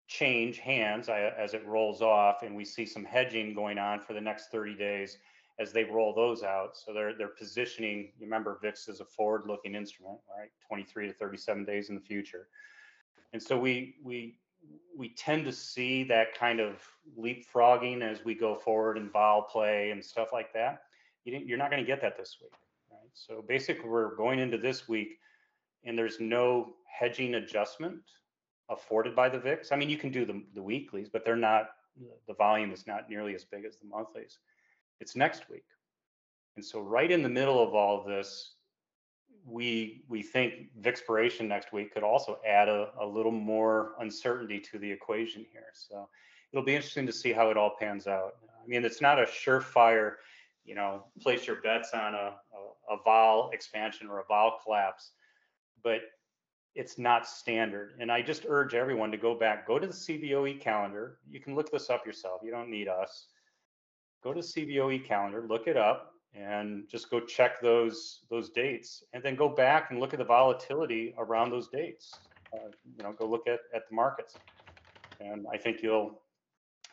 change hands as it rolls off, and we see some hedging going on for the next 30 days as they roll those out. So they're they're positioning. Remember, VIX is a forward-looking instrument, right? 23 to 37 days in the future. And so we we we tend to see that kind of leapfrogging as we go forward in vol play and stuff like that. You you're not going to get that this week, right? So basically, we're going into this week, and there's no hedging adjustment afforded by the VIX. I mean, you can do the the weeklies, but they're not. The volume is not nearly as big as the monthlies. It's next week, and so right in the middle of all of this, we we think Vixpiration next week could also add a, a little more uncertainty to the equation here. So it'll be interesting to see how it all pans out. I mean, it's not a surefire, you know, place your bets on a, a, a vol expansion or a vol collapse, but it's not standard. And I just urge everyone to go back, go to the CBOE calendar. You can look this up yourself. You don't need us. Go to CBOE calendar, look it up, and just go check those those dates and then go back and look at the volatility around those dates. Uh, you know go look at at the markets. And i think you'll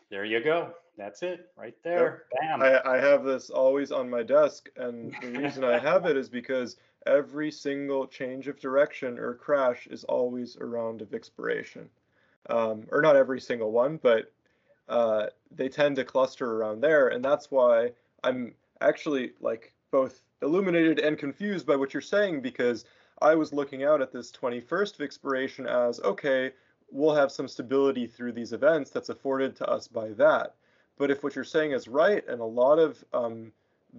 there you go. That's it right there. Bam. I, I have this always on my desk, and the reason I have it is because every single change of direction or crash is always around of expiration. Um, or not every single one, but uh, they tend to cluster around there, and that's why I'm actually like both illuminated and confused by what you're saying because I was looking out at this 21st expiration as okay, we'll have some stability through these events that's afforded to us by that. But if what you're saying is right, and a lot of um,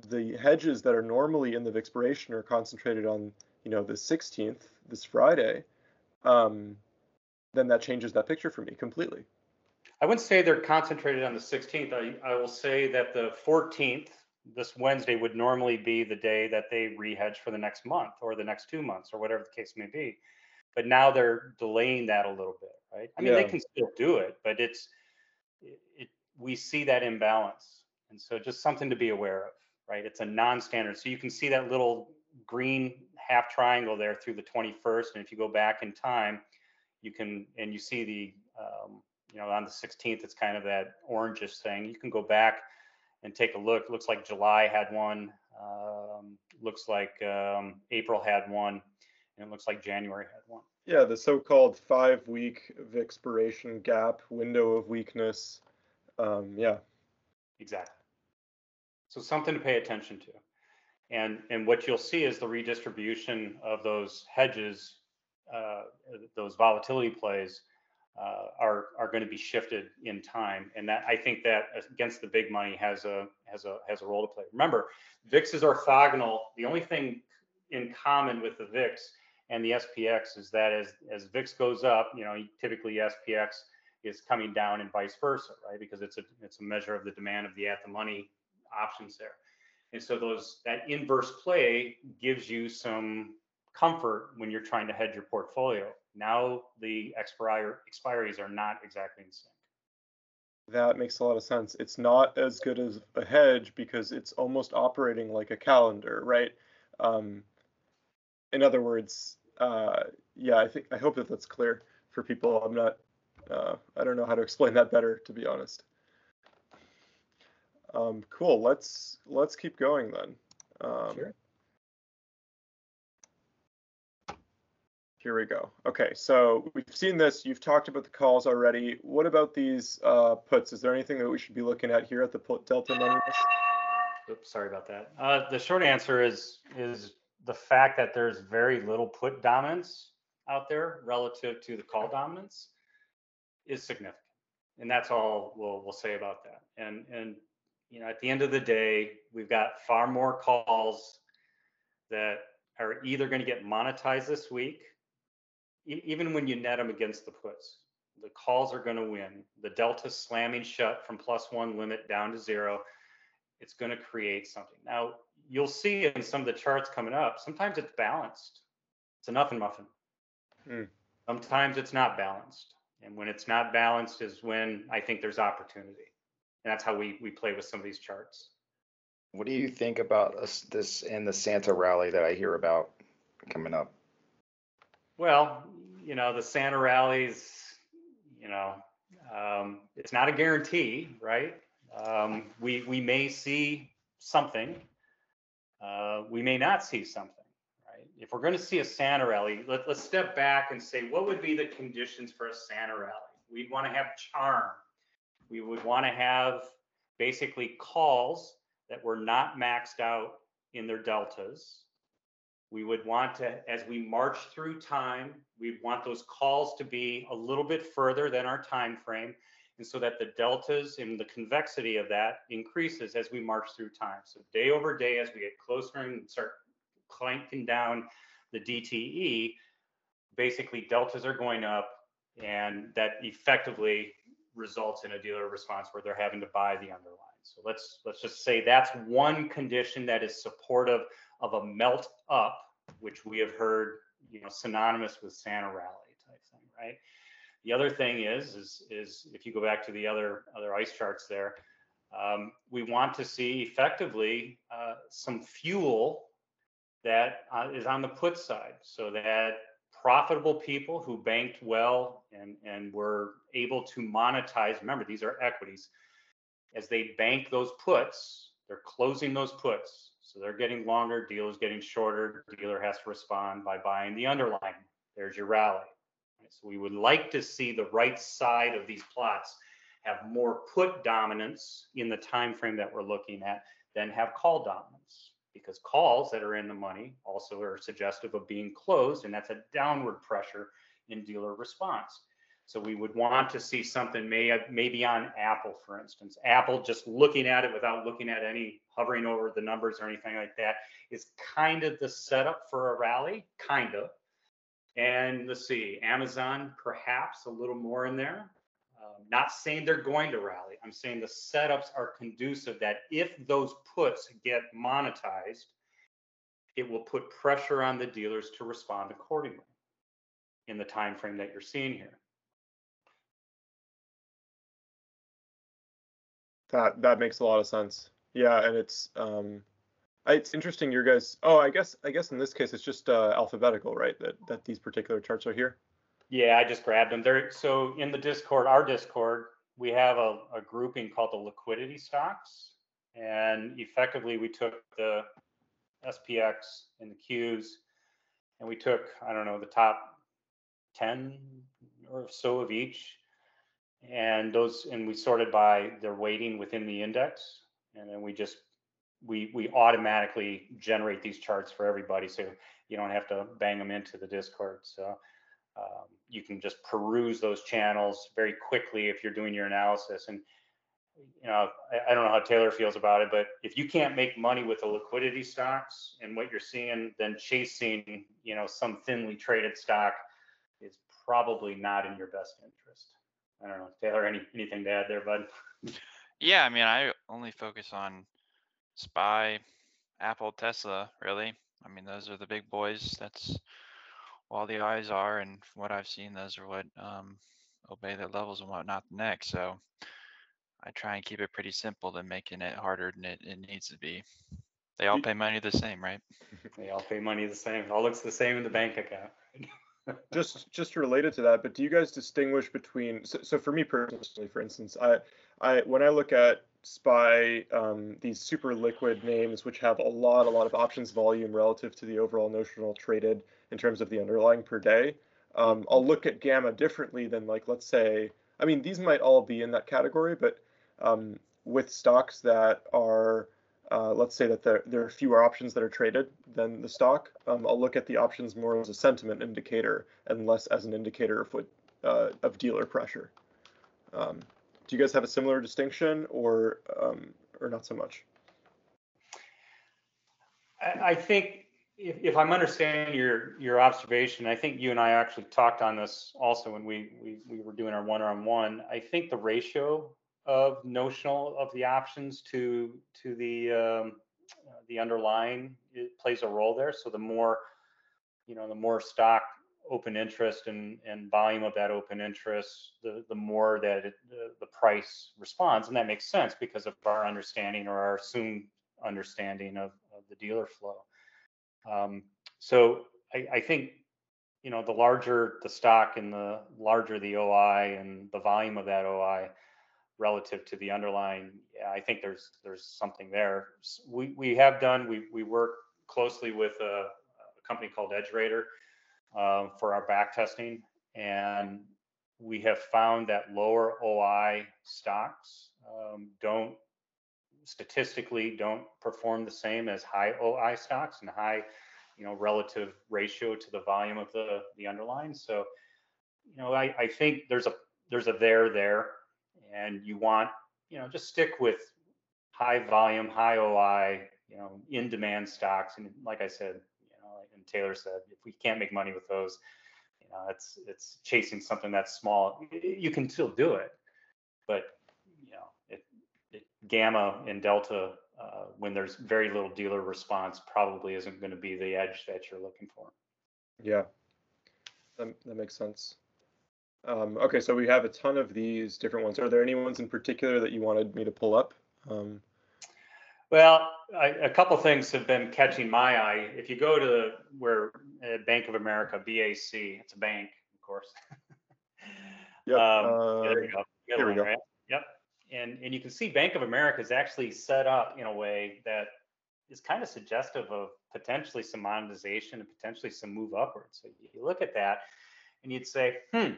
the hedges that are normally in the expiration are concentrated on, you know, the 16th, this Friday, um, then that changes that picture for me completely. I wouldn't say they're concentrated on the 16th i, I will say that the 14th this wednesday would normally be the day that they rehedge for the next month or the next two months or whatever the case may be. But now they're delaying that a little bit right? I mean they can still do it but it's it, it we see that imbalance. And so just something to be aware of right? It's a non-standard. So you can see that little green half triangle there through the 21st and if you go back in time you can and you see the um, you know on the 16th it's kind of that orangish thing you can go back and take a look looks like july had one um, looks like um, april had one and it looks like january had one Yeah, the so-called five-week expiration gap window of weakness. Um, yeah, Exactly. So something to pay attention to. And and what you'll see is the redistribution of those hedges uh, those volatility plays uh, are are going to be shifted in time, and that I think that against the big money has a has a has a role to play. Remember, VIX is orthogonal. The only thing in common with the VIX and the SPX is that as as VIX goes up, you know, typically SPX is coming down and vice versa, right? Because it's a it's a measure of the demand of the at the money options there. And so those that inverse play gives you some comfort when you're trying to hedge your portfolio. Now the expire expiries are not exactly in sync. That makes a lot of sense. It's not as good as a hedge because it's almost operating like a calendar, right? Um, in other words, uh, yeah, I think I hope that that's clear for people. I'm not, uh, I don't know how to explain that better, to be honest. Um, cool. Let's let's keep going then. Um, Sure. Here we go. Okay, so we've seen this. You've talked about the calls already. What about these uh, puts? Is there anything that we should be looking at here at the put delta money? Oops, sorry about that. Uh, the short answer is is the fact that there's very little put dominance out there relative to the call dominance is significant, and that's all we'll we'll say about that. And and you know, at the end of the day, we've got far more calls that are either going to get monetized this week, e- even when you net them against the puts. The calls are going to win. The delta slamming shut from plus one limit down to zero it's going to create something. Now, you'll see in some of the charts coming up, sometimes it's balanced. It's a nothing muffin. Hmm. Sometimes it's not balanced. And when it's not balanced is when I think there's opportunity. And that's how we, we play with some of these charts. What do you think about this, this and the Santa rally that I hear about coming up? Well, you know, the Santa rallies, you know, um, it's not a guarantee, right? Um, we we may see something. Uh, we may not see something, right? If we're going to see a Santa rally, let, let's step back and say what would be the conditions for a Santa rally? We'd want to have charm. We would want to have basically calls that were not maxed out in their deltas. We would want to, as we march through time, we'd want those calls to be a little bit further than our time frame and so that the deltas and the convexity of that increases as we march through time. So day over day, as we get closer and start clanking down the DTE, basically deltas are going up, and that effectively results in a dealer response where they're having to buy the underlying. So let's let's just say that's one condition that is supportive of a melt up, which we have heard, you know, synonymous with Santa rally type thing, right? The other thing is, is, is if you go back to the other other ice charts there, um, we want to see effectively uh, some fuel that uh, is on the put side, so that profitable people who banked well and and were able to monetize. Remember, these are equities. As they bank those puts, they're closing those puts, so they're getting longer. Deal is getting shorter. Dealer has to respond by buying the underlying. There's your rally. So we would like to see the right side of these plots have more put dominance in the time frame that we're looking at than have call dominance because calls that are in the money also are suggestive of being closed and that's a downward pressure in dealer response. So we would want to see something may, maybe on Apple, for instance. Apple, just looking at it without looking at any hovering over the numbers or anything like that, is kind of the setup for a rally, kind of. And let's see, Amazon, perhaps a little more in there. Um, not saying they're going to rally. I'm saying the setups are conducive that if those puts get monetized, it will put pressure on the dealers to respond accordingly in the time frame that you're seeing here. That that makes a lot of sense. Yeah, and it's um, it's interesting. Your guys. Oh, I guess I guess in this case it's just uh, alphabetical, right? That that these particular charts are here. Yeah, I just grabbed them. There. So in the Discord, our Discord, we have a, a grouping called the liquidity stocks, and effectively we took the SPX and the Qs, and we took I don't know the top ten or so of each, and those and we sorted by their weighting within the index, and then we just we we automatically generate these charts for everybody, so you don't have to bang them into the Discord. So Um, you can just peruse those channels very quickly if you're doing your analysis. And you know, I, I, don't know how Taylor feels about it, but if you can't make money with the liquidity stocks and what you're seeing, then chasing, you know, some thinly traded stock is probably not in your best interest. I don't know, Taylor, any anything to add there, bud? Yeah, I mean, I only focus on SPY, Apple, Tesla, really. I mean, those are the big boys. That's all the eyes are, and from what I've seen, those are what um, obey their levels and whatnot next. So I try and keep it pretty simple than making it harder than it, it needs to be. They all pay money the same, right? They all pay money the same. It all looks the same in the bank account. just just related to that, but do you guys distinguish between so, so for me personally, for instance, I I when I look at SPY, um, these super liquid names which have a lot a lot of options volume relative to the overall notional traded in terms of the underlying per day, um, I'll look at Gamma differently than like let's say I mean these might all be in that category, but um, with stocks that are uh, let's say that there, there are fewer options that are traded than the stock. Um, I'll look at the options more as a sentiment indicator and less as an indicator of what uh, of dealer pressure. Um, do you guys have a similar distinction, or um, or not so much? I, think if, if, I'm understanding your your observation, I think you and I actually talked on this also when we we, we were doing our one-on-one. I think the ratio of notional of the options to to the um, the underlying it plays a role there. So the more you know, the more stock open interest and and volume of that open interest, the the more that it, the, the price responds, and that makes sense because of our understanding or our assumed understanding of, of the dealer flow. Um, so I, I think you know the larger the stock and the larger the OI and the volume of that OI, relative to the underlying, I think there's there's something there. We we have done we we work closely with a, a company called EdgeRater uh, for our back testing, and we have found that lower OI stocks um, don't statistically don't perform the same as high OI stocks and high you know relative ratio to the volume of the the underlying. So you know I, I think there's a there's a there there and you want, you know, just stick with high volume, high OI, you know, in demand stocks. And like I said, you know, and Taylor said, if we can't make money with those, you know, it's it's chasing something that's small. You can still do it, but you know, it, it gamma and delta uh, when there's very little dealer response probably isn't going to be the edge that you're looking for. Yeah, that, that makes sense. Um, okay, so we have a ton of these different ones. Are there any ones in particular that you wanted me to pull up? Um, well, I, a couple things have been catching my eye. If you go to where uh, Bank of America, BAC, it's a bank, of course. yep. Um, uh, there you go. Here we go. Right? Yep. And and you can see Bank of America is actually set up in a way that is kind of suggestive of potentially some monetization and potentially some move upwards. So you look at that and you'd say, hmm,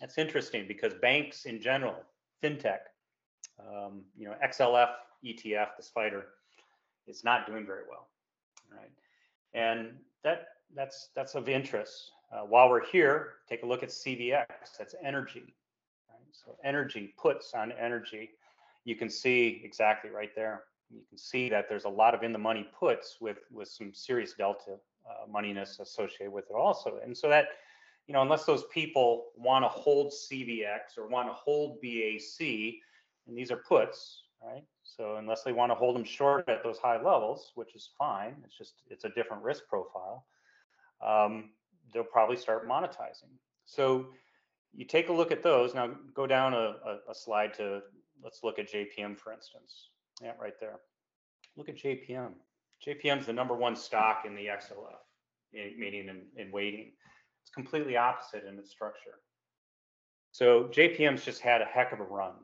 that's interesting because banks in general, fintech, um, you know, XLF ETF, the spider, is not doing very well, right? And that that's that's of interest. Uh, while we're here, take a look at CVX. That's energy. Right? So energy puts on energy. You can see exactly right there. You can see that there's a lot of in the money puts with with some serious delta uh, moneyness associated with it also. And so that you know, unless those people want to hold CVX or want to hold BAC, and these are puts, right? So unless they want to hold them short at those high levels, which is fine, it's just it's a different risk profile. Um, they'll probably start monetizing. So you take a look at those. Now go down a, a, a slide to let's look at JPM for instance. Yeah, right there. Look at JPM. JPM is the number one stock in the XLF, meaning in, in weighting. Completely opposite in its structure. So JPM's just had a heck of a run.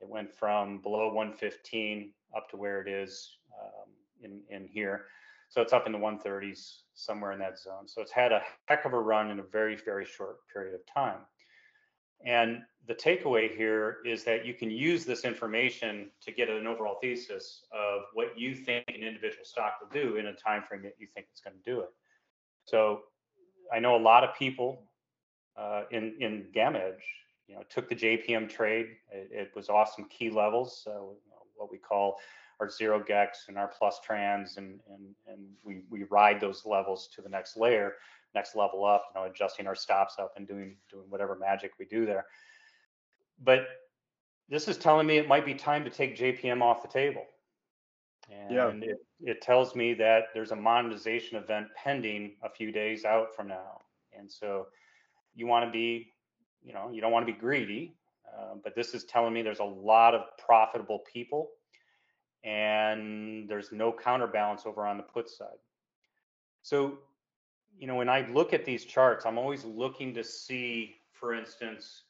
It went from below 115 up to where it is um, in, in here. So it's up in the 130s, somewhere in that zone. So it's had a heck of a run in a very, very short period of time. And the takeaway here is that you can use this information to get an overall thesis of what you think an individual stock will do in a time frame that you think it's going to do it. So I know a lot of people uh, in in GammaEdge. You know, took the JPM trade. It, it was awesome key levels, so what we call our zero gex and our plus trans, and and and we we ride those levels to the next layer, next level up. You know, adjusting our stops up and doing doing whatever magic we do there. But this is telling me it might be time to take JPM off the table. And Yeah. it, it tells me that there's a monetization event pending a few days out from now. And so you want to be, you know, you don't want to be greedy, uh, but this is telling me there's a lot of profitable people and there's no counterbalance over on the put side. So, you know, when I look at these charts, I'm always looking to see, for instance,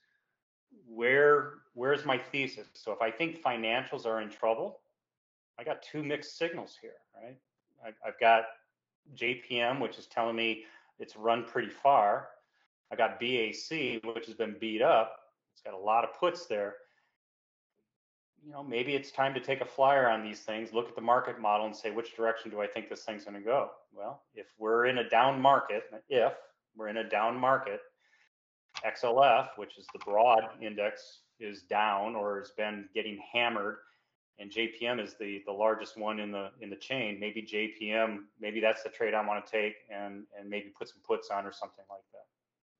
where where's my thesis? So if I think financials are in trouble, I got two mixed signals here, right? I, I've got JPM, which is telling me it's run pretty far. I got BAC, which has been beat up. It's got a lot of puts there. You know, maybe it's time to take a flyer on these things, look at the market model and say, which direction do I think this thing's going to go? Well, if we're in a down market, if we're in a down market, XLF, which is the broad index, is down or has been getting hammered, and JPM is the the largest one in the in the chain. Maybe JPM, maybe that's the trade I want to take, and and maybe put some puts on or something like that.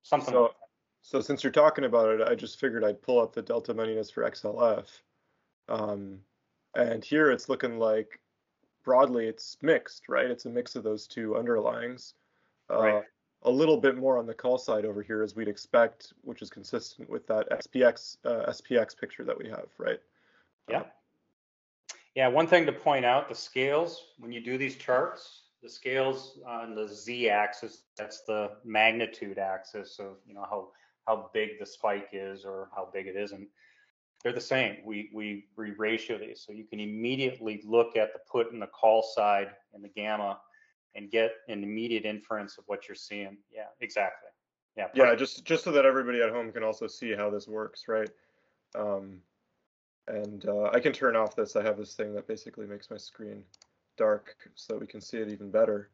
Something So- like that. So since you're talking about it, I just figured I'd pull up the delta moneyness for XLF. Um, and here it's looking like broadly it's mixed, right? It's a mix of those two underlyings. Uh, Right. A little bit more on the call side over here as we'd expect, which is consistent with that SPX uh, SPX picture that we have, right? Yeah. Yeah, one thing to point out, the scales, when you do these charts, the scales on the z-axis, that's the magnitude axis of, you know, how how big the spike is or how big it isn't. They're the same. We we re ratio these. So you can immediately look at the put and the call side and the gamma and get an immediate inference of what you're seeing. Yeah, exactly. Yeah. Yeah, just just so that everybody at home can also see how this works, right? Um, and uh, I can turn off this. I have this thing that basically makes my screen dark so that we can see it even better.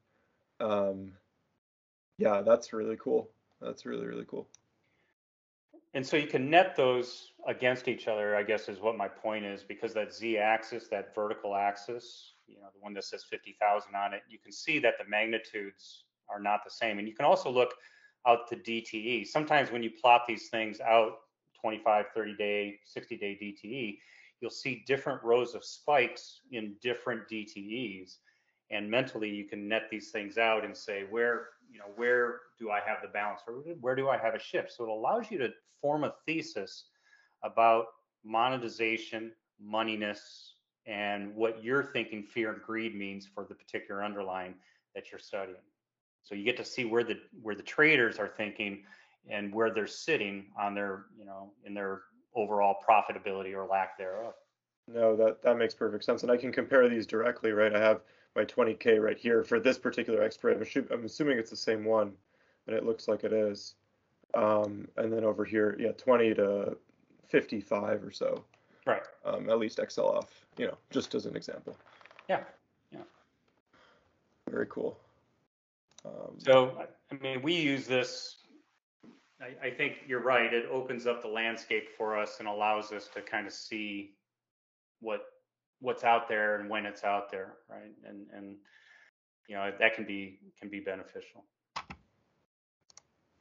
Um, yeah, that's really cool. That's really really cool. And so you can net those against each other, I guess is what my point is, because that z-axis, that vertical axis, you know, the one that says 50,000 on it, you can see that the magnitudes are not the same. And you can also look out to DTE. Sometimes when you plot these things out 25, 30 day, 60 day DTE, you'll see different rows of spikes in different DTEs. And mentally you can net these things out and say where, you know, where do I have the balance or where do I have a shift? So it allows you to form a thesis about monetization, moneyness, and what you're thinking fear and greed means for the particular underlying that you're studying. So you get to see where the where the traders are thinking and where they're sitting on their, you know, in their overall profitability or lack thereof. No, that that makes perfect sense, and I can compare these directly, right? I have my 20k right here for this particular expert. I'm, assu- I'm assuming it's the same one, and it looks like it is. Um, and then over here, yeah, 20 to 55 or so. Right. um, at least XLF, you know, just as an example. Yeah. Yeah. Very cool. Um, So, I mean, we use this. I, I think you're right. It opens up the landscape for us and allows us to kind of see what what's out there and when it's out there, right? And and you know that can be can be beneficial.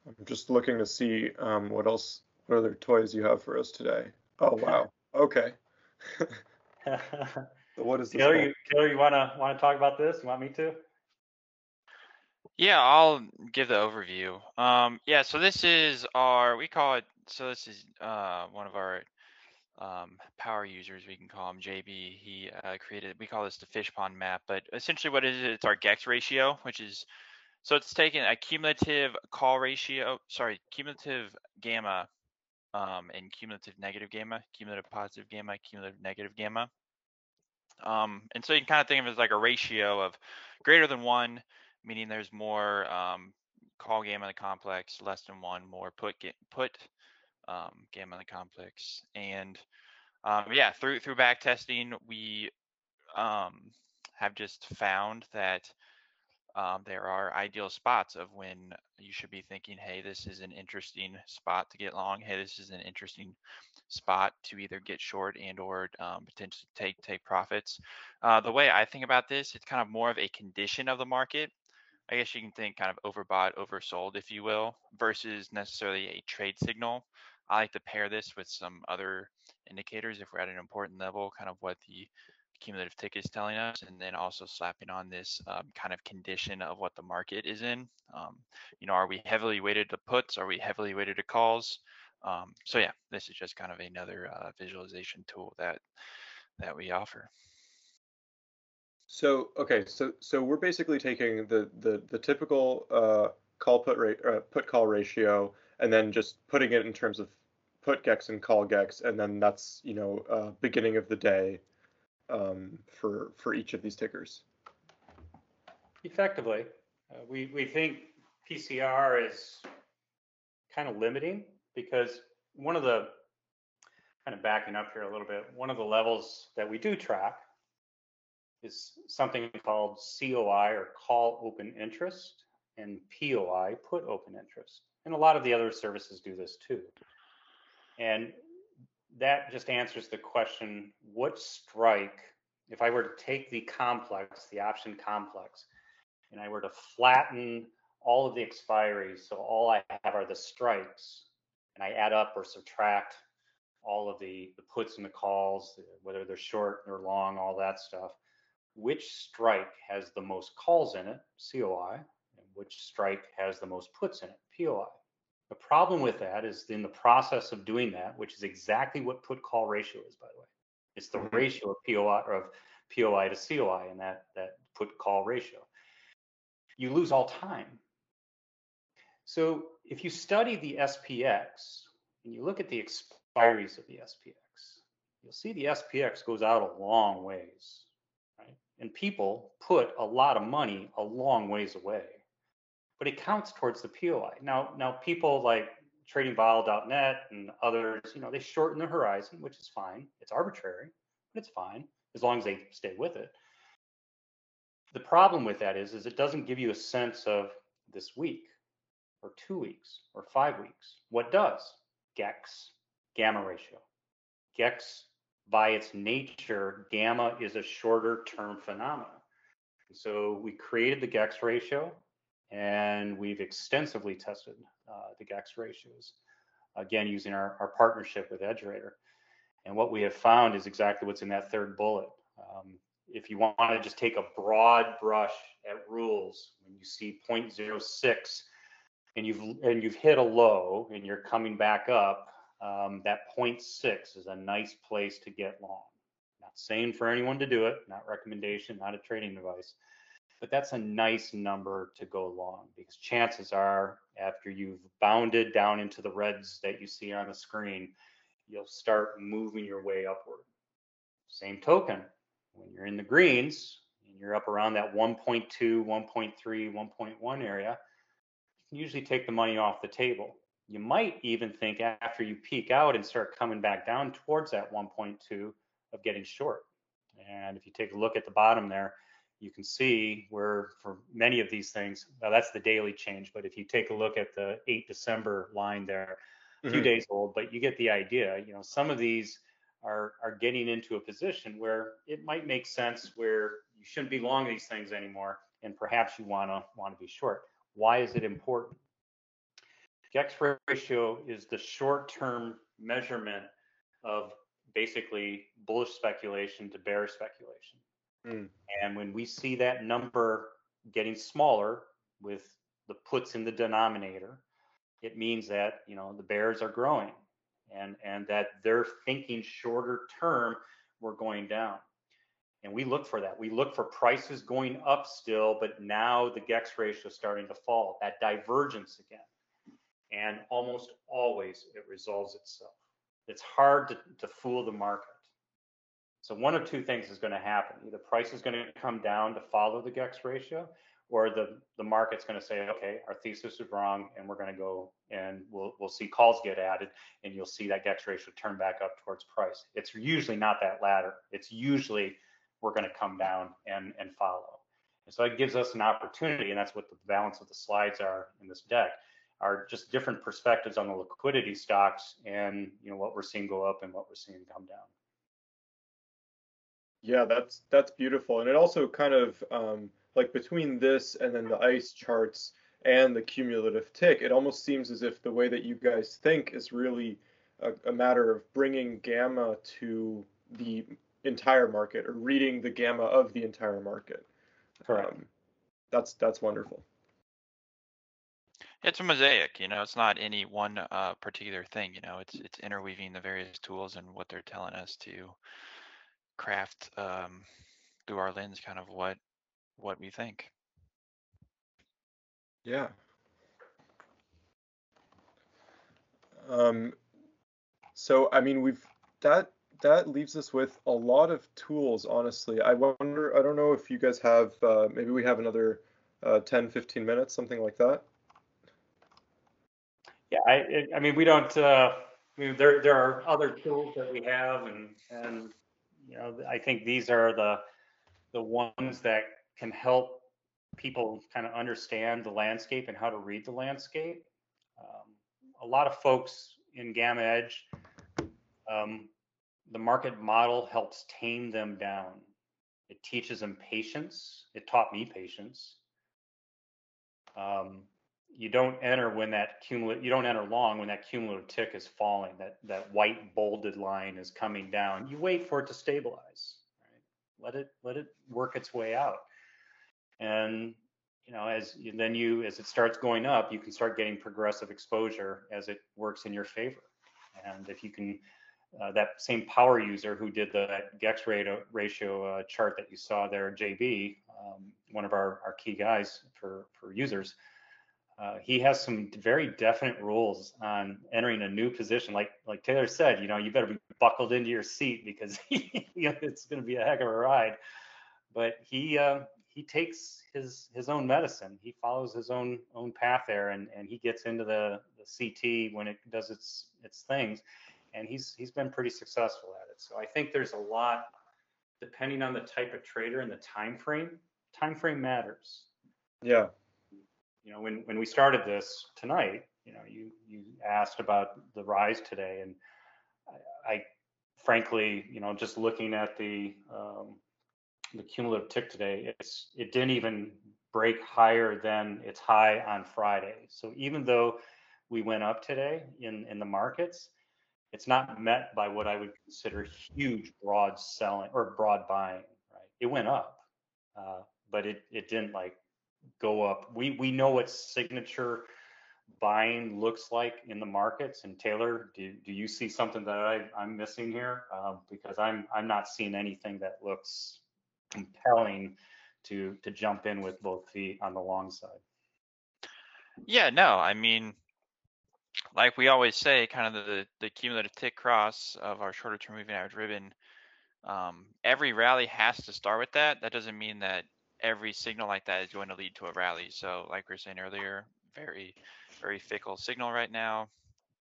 I'm just looking to see um, what else, what other toys you have for us today. Oh wow. Okay. So what is this? Taylor, you Taylor, you wanna wanna talk about this? You want me to? Yeah, I'll give the overview. Um, yeah, so this is our, we call it, so this is uh, one of our um, power users, we can call him JB. He uh, created, we call this the fish pond map, but essentially what it is, it's our GEX ratio, which is, so it's taking a cumulative call ratio, sorry, cumulative gamma um, and cumulative negative gamma, cumulative positive gamma, cumulative negative gamma. Um, and so you can kind of think of it as like a ratio of greater than one, meaning there's more um, call gamma in the complex, less than one, more put ga- put um, gamma in the complex, and um, yeah, through through back testing, we um, have just found that um, there are ideal spots of when you should be thinking, hey, this is an interesting spot to get long. Hey, this is an interesting spot to either get short and or um, potentially take take profits. Uh, the way I think about this, it's kind of more of a condition of the market. I guess you can think kind of overbought, oversold, if you will, versus necessarily a trade signal. I like to pair this with some other indicators if we're at an important level, kind of what the cumulative tick is telling us, and then also slapping on this um, kind of condition of what the market is in. Um, you know, are we heavily weighted to puts? Are we heavily weighted to calls? Um, so yeah, this is just kind of another uh, visualization tool that that we offer. So okay, so so we're basically taking the the the typical uh, call put rate uh, put call ratio and then just putting it in terms of put gex and call gex, and then that's you know uh, beginning of the day um, for for each of these tickers. Effectively, uh, we we think PCR is kind of limiting because one of the kind of backing up here a little bit, one of the levels that we do track is something called COI or call open interest and POI put open interest. And a lot of the other services do this too. And that just answers the question what strike, if I were to take the complex, the option complex, and I were to flatten all of the expiries, so all I have are the strikes, and I add up or subtract all of the, the puts and the calls, whether they're short or long, all that stuff, which strike has the most calls in it, COI, and which strike has the most puts in it, POI. The problem with that is in the process of doing that, which is exactly what put call ratio is, by the way. It's the mm-hmm. ratio of POI or of POI to COI in that, that put call ratio. You lose all time. So if you study the SPX and you look at the expiries of the SPX, you'll see the SPX goes out a long ways? And people put a lot of money a long ways away but it counts towards the POI. Now, now people like tradingvol.net and others, you know, they shorten the horizon, which is fine. It's arbitrary, but it's fine as long as they stay with it. The problem with that is, is it doesn't give you a sense of this week or two weeks or five weeks. What does? GEX, gamma ratio. GEX, by its nature, gamma is a shorter term phenomenon. So we created the GEX ratio and we've extensively tested uh, the GEX ratios, again, using our, our partnership with EdgeRater. And what we have found is exactly what's in that third bullet. Um, if you want to just take a broad brush at rules, when you see 0.06 and you've and you've hit a low and you're coming back up, um, that 0.6 is a nice place to get long. Not saying for anyone to do it, not recommendation, not a trading advice but that's a nice number to go long because chances are after you've bounded down into the reds that you see on the screen, you'll start moving your way upward. Same token, when you're in the greens and you're up around that 1.2, 1.3, 1.1 area, you can usually take the money off the table. You might even think after you peak out and start coming back down towards that 1.2 of getting short. And if you take a look at the bottom there, you can see where for many of these things, well, that's the daily change. But if you take a look at the 8 December line there, a few mm-hmm. days old, but you get the idea. You know, some of these are are getting into a position where it might make sense where you shouldn't be long these things anymore, and perhaps you want to be short. Why is it important? GEX ratio is the short-term measurement of basically bullish speculation to bearish speculation. Mm. And when we see that number getting smaller with the puts in the denominator, it means that you know the bears are growing and and that they're thinking shorter term we're going down and we look for that we look for prices going up still but now the gex ratio is starting to fall that divergence again and almost always it resolves itself it's hard to, to fool the market so one of two things is going to happen. Either price is going to come down to follow the GEX ratio, or the, the market's going to say, okay, our thesis is wrong, and we're going to go and we'll, we'll see calls get added, and you'll see that GEX ratio turn back up towards price. It's usually not that latter. It's usually we're going to come down and, and follow. And so it gives us an opportunity, and that's what the balance of the slides are in this deck, are just different perspectives on the liquidity stocks and you know what we're seeing go up and what we're seeing come down. Yeah, that's that's beautiful, and it also kind of um, like between this and then the ICE charts and the cumulative tick, it almost seems as if the way that you guys think is really a, a matter of bringing gamma to the entire market or reading the gamma of the entire market. Correct. Um, that's that's wonderful. It's a mosaic, you know. It's not any one uh, particular thing, you know. It's it's interweaving the various tools and what they're telling us to craft um, through our lens, kind of what what we think. Yeah. Um, so I mean, we've that that leaves us with a lot of tools. Honestly, I wonder. I don't know if you guys have. Uh, maybe we have another uh, 10, 15 minutes, something like that. Yeah, I, I mean, we don't. Uh, I mean, there there are other tools that we have, and and you know, I think these are the the ones that can help people kind of understand the landscape and how to read the landscape. Um, a lot of folks in GammaEdge, um, the market model helps tame them down. It teaches them patience. It taught me patience. Um, you don't enter when that cumulative you don't enter long when that cumulative tick is falling that that white bolded line is coming down. You wait for it to stabilize right? Let it let it work its way out. And you know as then you as it starts going up you can start getting progressive exposure as it works in your favor. And if you can uh, that same power user who did the gex ratio, ratio uh, chart that you saw there jb um, one of our, our key guys for for users uh, he has some very definite rules on entering a new position. Like like Taylor said, you know, you better be buckled into your seat because it's going to be a heck of a ride. But he uh, he takes his his own medicine. He follows his own own path there, and and he gets into the the CT when it does its its things, and he's he's been pretty successful at it. So I think there's a lot, depending on the type of trader and the time frame. Time frame matters. Yeah you know, when when we started this tonight, you know, you you asked about the rise today, and I, I frankly, you know, just looking at the um, the cumulative tick today, it's it didn't even break higher than its high on Friday. So even though we went up today in in the markets, it's not met by what I would consider huge broad selling or broad buying. Right? It went up, uh, but it it didn't like go up. We we know what signature buying looks like in the markets. And Taylor, do, do you see something that I, I'm missing here? Uh, because I'm I'm not seeing anything that looks compelling to to jump in with both feet on the long side. Yeah, no, I mean, like we always say, kind of the the cumulative tick cross of our shorter term moving average ribbon. Um, every rally has to start with that. That doesn't mean that every signal like that is going to lead to a rally. So like we were saying earlier, very, very fickle signal right now,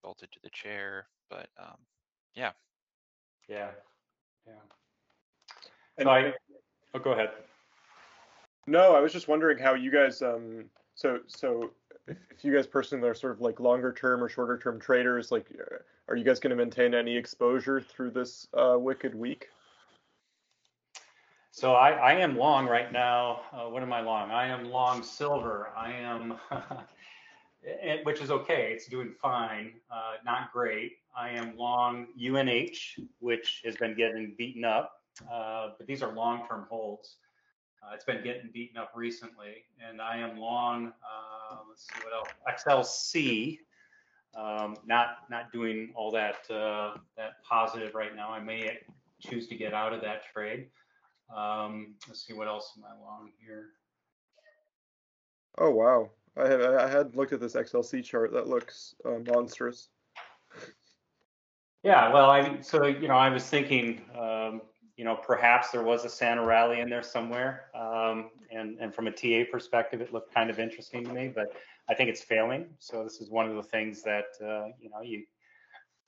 bolted to the chair. But um, yeah. Yeah. Yeah. And so I, oh, go ahead. No, I was just wondering how you guys, um, so, so if, if you guys personally are sort of like longer term or shorter term traders, like, uh, are you guys going to maintain any exposure through this uh, wicked week? So I, I am long right now. Uh, what am I long? I am long silver. I am, which is okay. It's doing fine. Uh, not great. I am long UNH, which has been getting beaten up. Uh, but these are long-term holds. Uh, it's been getting beaten up recently, and I am long. Uh, let's see what else. XLC. Um, not not doing all that uh, that positive right now. I may choose to get out of that trade. Um, let's see what else am I long here. Oh wow, I had I had looked at this XLC chart. That looks uh, monstrous. Yeah, well, I so you know I was thinking, um, you know, perhaps there was a Santa rally in there somewhere, um, and and from a TA perspective, it looked kind of interesting to me, but I think it's failing. So this is one of the things that uh, you know you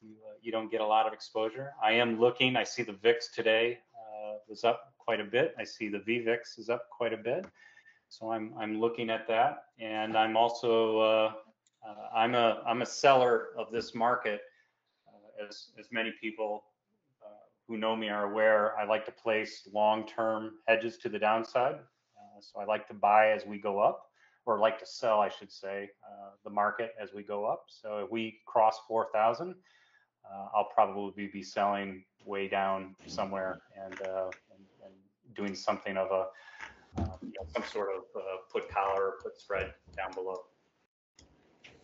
you, uh, you don't get a lot of exposure. I am looking. I see the VIX today uh, was up quite a bit. I see the VVIX is up quite a bit. So I'm I'm looking at that, and I'm also uh, uh, I'm a I'm a seller of this market, uh, as as many people uh, who know me are aware. I like to place long-term hedges to the downside, uh, so I like to buy as we go up, or like to sell, I should say, uh, the market as we go up. So if we cross 4,000, I'll probably be selling way down somewhere and and doing something of a um, you know, some sort of uh, put collar or put spread down below.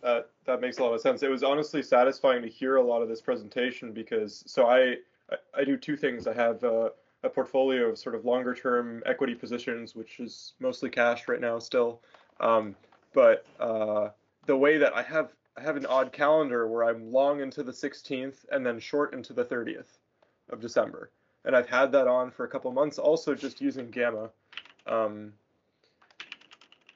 Uh, that makes a lot of sense. It was honestly satisfying to hear a lot of this presentation because so I I, I do two things. I have a portfolio of sort of longer term equity positions, which is mostly cash right now still. Um, but uh, the way that I have I have an odd calendar where I'm long into the 16th and then short into the 30th of December, and I've had that on for a couple months. Also, just using Gamma. Um,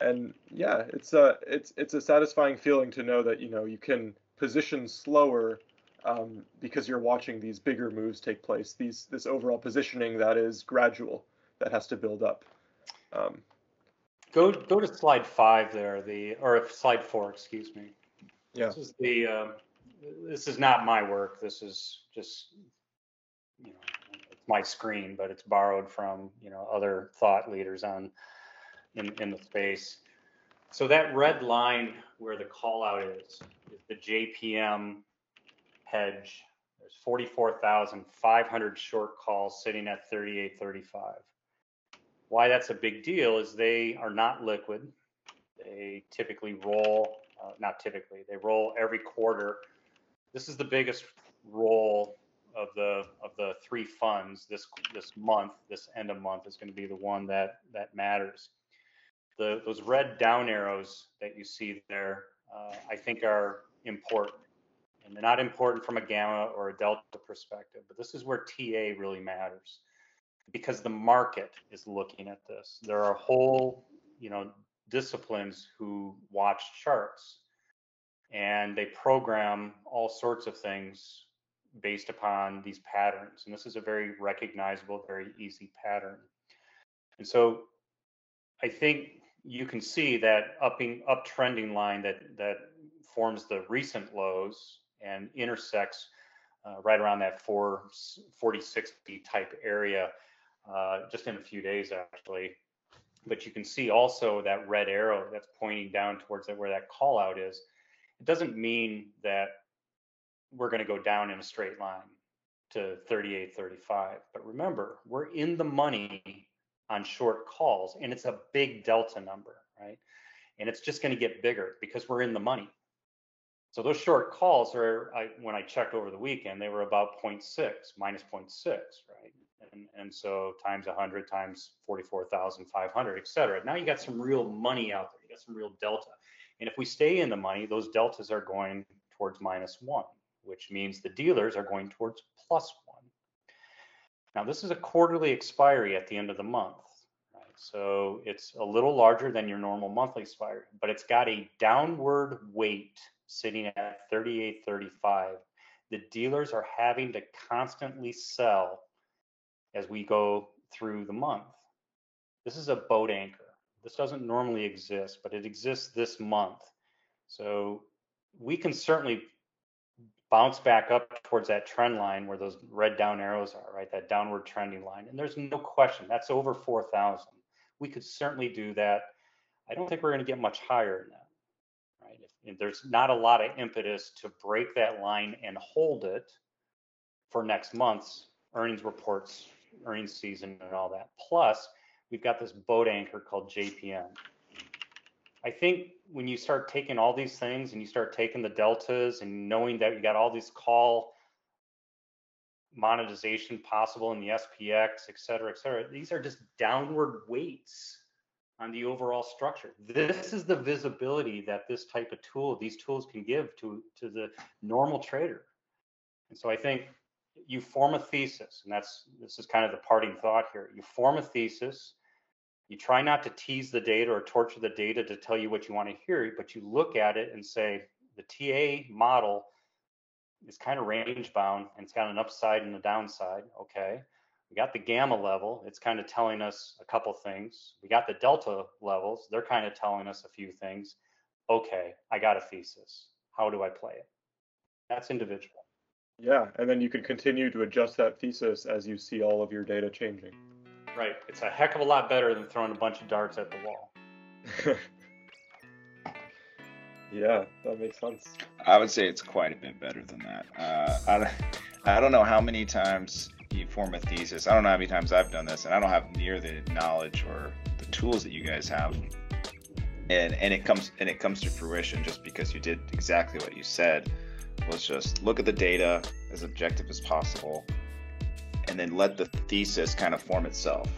and yeah, it's a it's it's a satisfying feeling to know that you know you can position slower um, because you're watching these bigger moves take place. These this overall positioning that is gradual that has to build up. Um, go go to slide five there, the or slide four, excuse me. Yeah. This is the um, this is not my work. This is just you know my screen, but it's borrowed from you know other thought leaders on in, in the space. So that red line where the call out is, is the JPM hedge. There's 44,500 short calls sitting at 38.35. Why that's a big deal is they are not liquid. They typically roll, uh, not typically, they roll every quarter. This is the biggest roll of the of the three funds this this month. This end of month is going to be the one that that matters the, those red down arrows that you see there, uh, I think are important. And they're not important from a gamma or a delta perspective, but this is where TA really matters because the market is looking at this. There are whole, you know, disciplines who watch charts and they program all sorts of things based upon these patterns. And this is a very recognizable, very easy pattern. And so I think you can see that upping uptrending line that that forms the recent lows and intersects uh, right around that 4 40 60 type area uh, just in a few days actually but you can see also that red arrow that's pointing down towards that where that call out is it doesn't mean that we're going to go down in a straight line to 38.35. but remember we're in the money on short calls, and it's a big delta number, right? And it's just going to get bigger because we're in the money. So those short calls are, I, when I checked over the weekend, they were about 0.6, minus 0.6, right? And, and so times 100 times 44,500, et cetera. Now you got some real money out there. You got some real delta. And if we stay in the money, those deltas are going towards minus one, which means the dealers are going towards plus one. Now this is a quarterly expiry at the end of the month. Right? So it's a little larger than your normal monthly expiry, but it's got a downward weight sitting at 38.35. The dealers are having to constantly sell as we go through the month. This is a boat anchor. This doesn't normally exist, but it exists this month. So we can certainly bounce back up towards that trend line where those red down arrows are, right? That downward trending line. And there's no question that's over 4,000. We could certainly do that. I don't think we're going to get much higher than that, right? If, if there's not a lot of impetus to break that line and hold it for next month's earnings reports, earnings season, and all that. Plus, we've got this boat anchor called JPM. I think when you start taking all these things and you start taking the deltas and knowing that you got all these call monetization possible in the SPX, et cetera, et cetera, these are just downward weights on the overall structure. This is the visibility that this type of tool, these tools can give to, to the normal trader. And so I think you form a thesis, and that's this is kind of the parting thought here. You form a thesis you try not to tease the data or torture the data to tell you what you want to hear, but you look at it and say the TA model is kind of range bound and it's got an upside and a downside. Okay. We got the gamma level. It's kind of telling us a couple things. We got the delta levels. They're kind of telling us a few things. Okay, I got a thesis. How do I play it? That's individual. Yeah, and then you can continue to adjust that thesis as you see all of your data changing. Right. It's a heck of a lot better than throwing a bunch of darts at the wall. yeah, that makes sense. I would say it's quite a bit better than that. Uh, I, I don't know how many times you form a thesis. I don't know how many times I've done this, and I don't have near the knowledge or the tools that you guys have. And and it comes and it comes to fruition just because you did exactly what you said. Was just look at the data as objective as possible, and then let the thesis kind of form itself.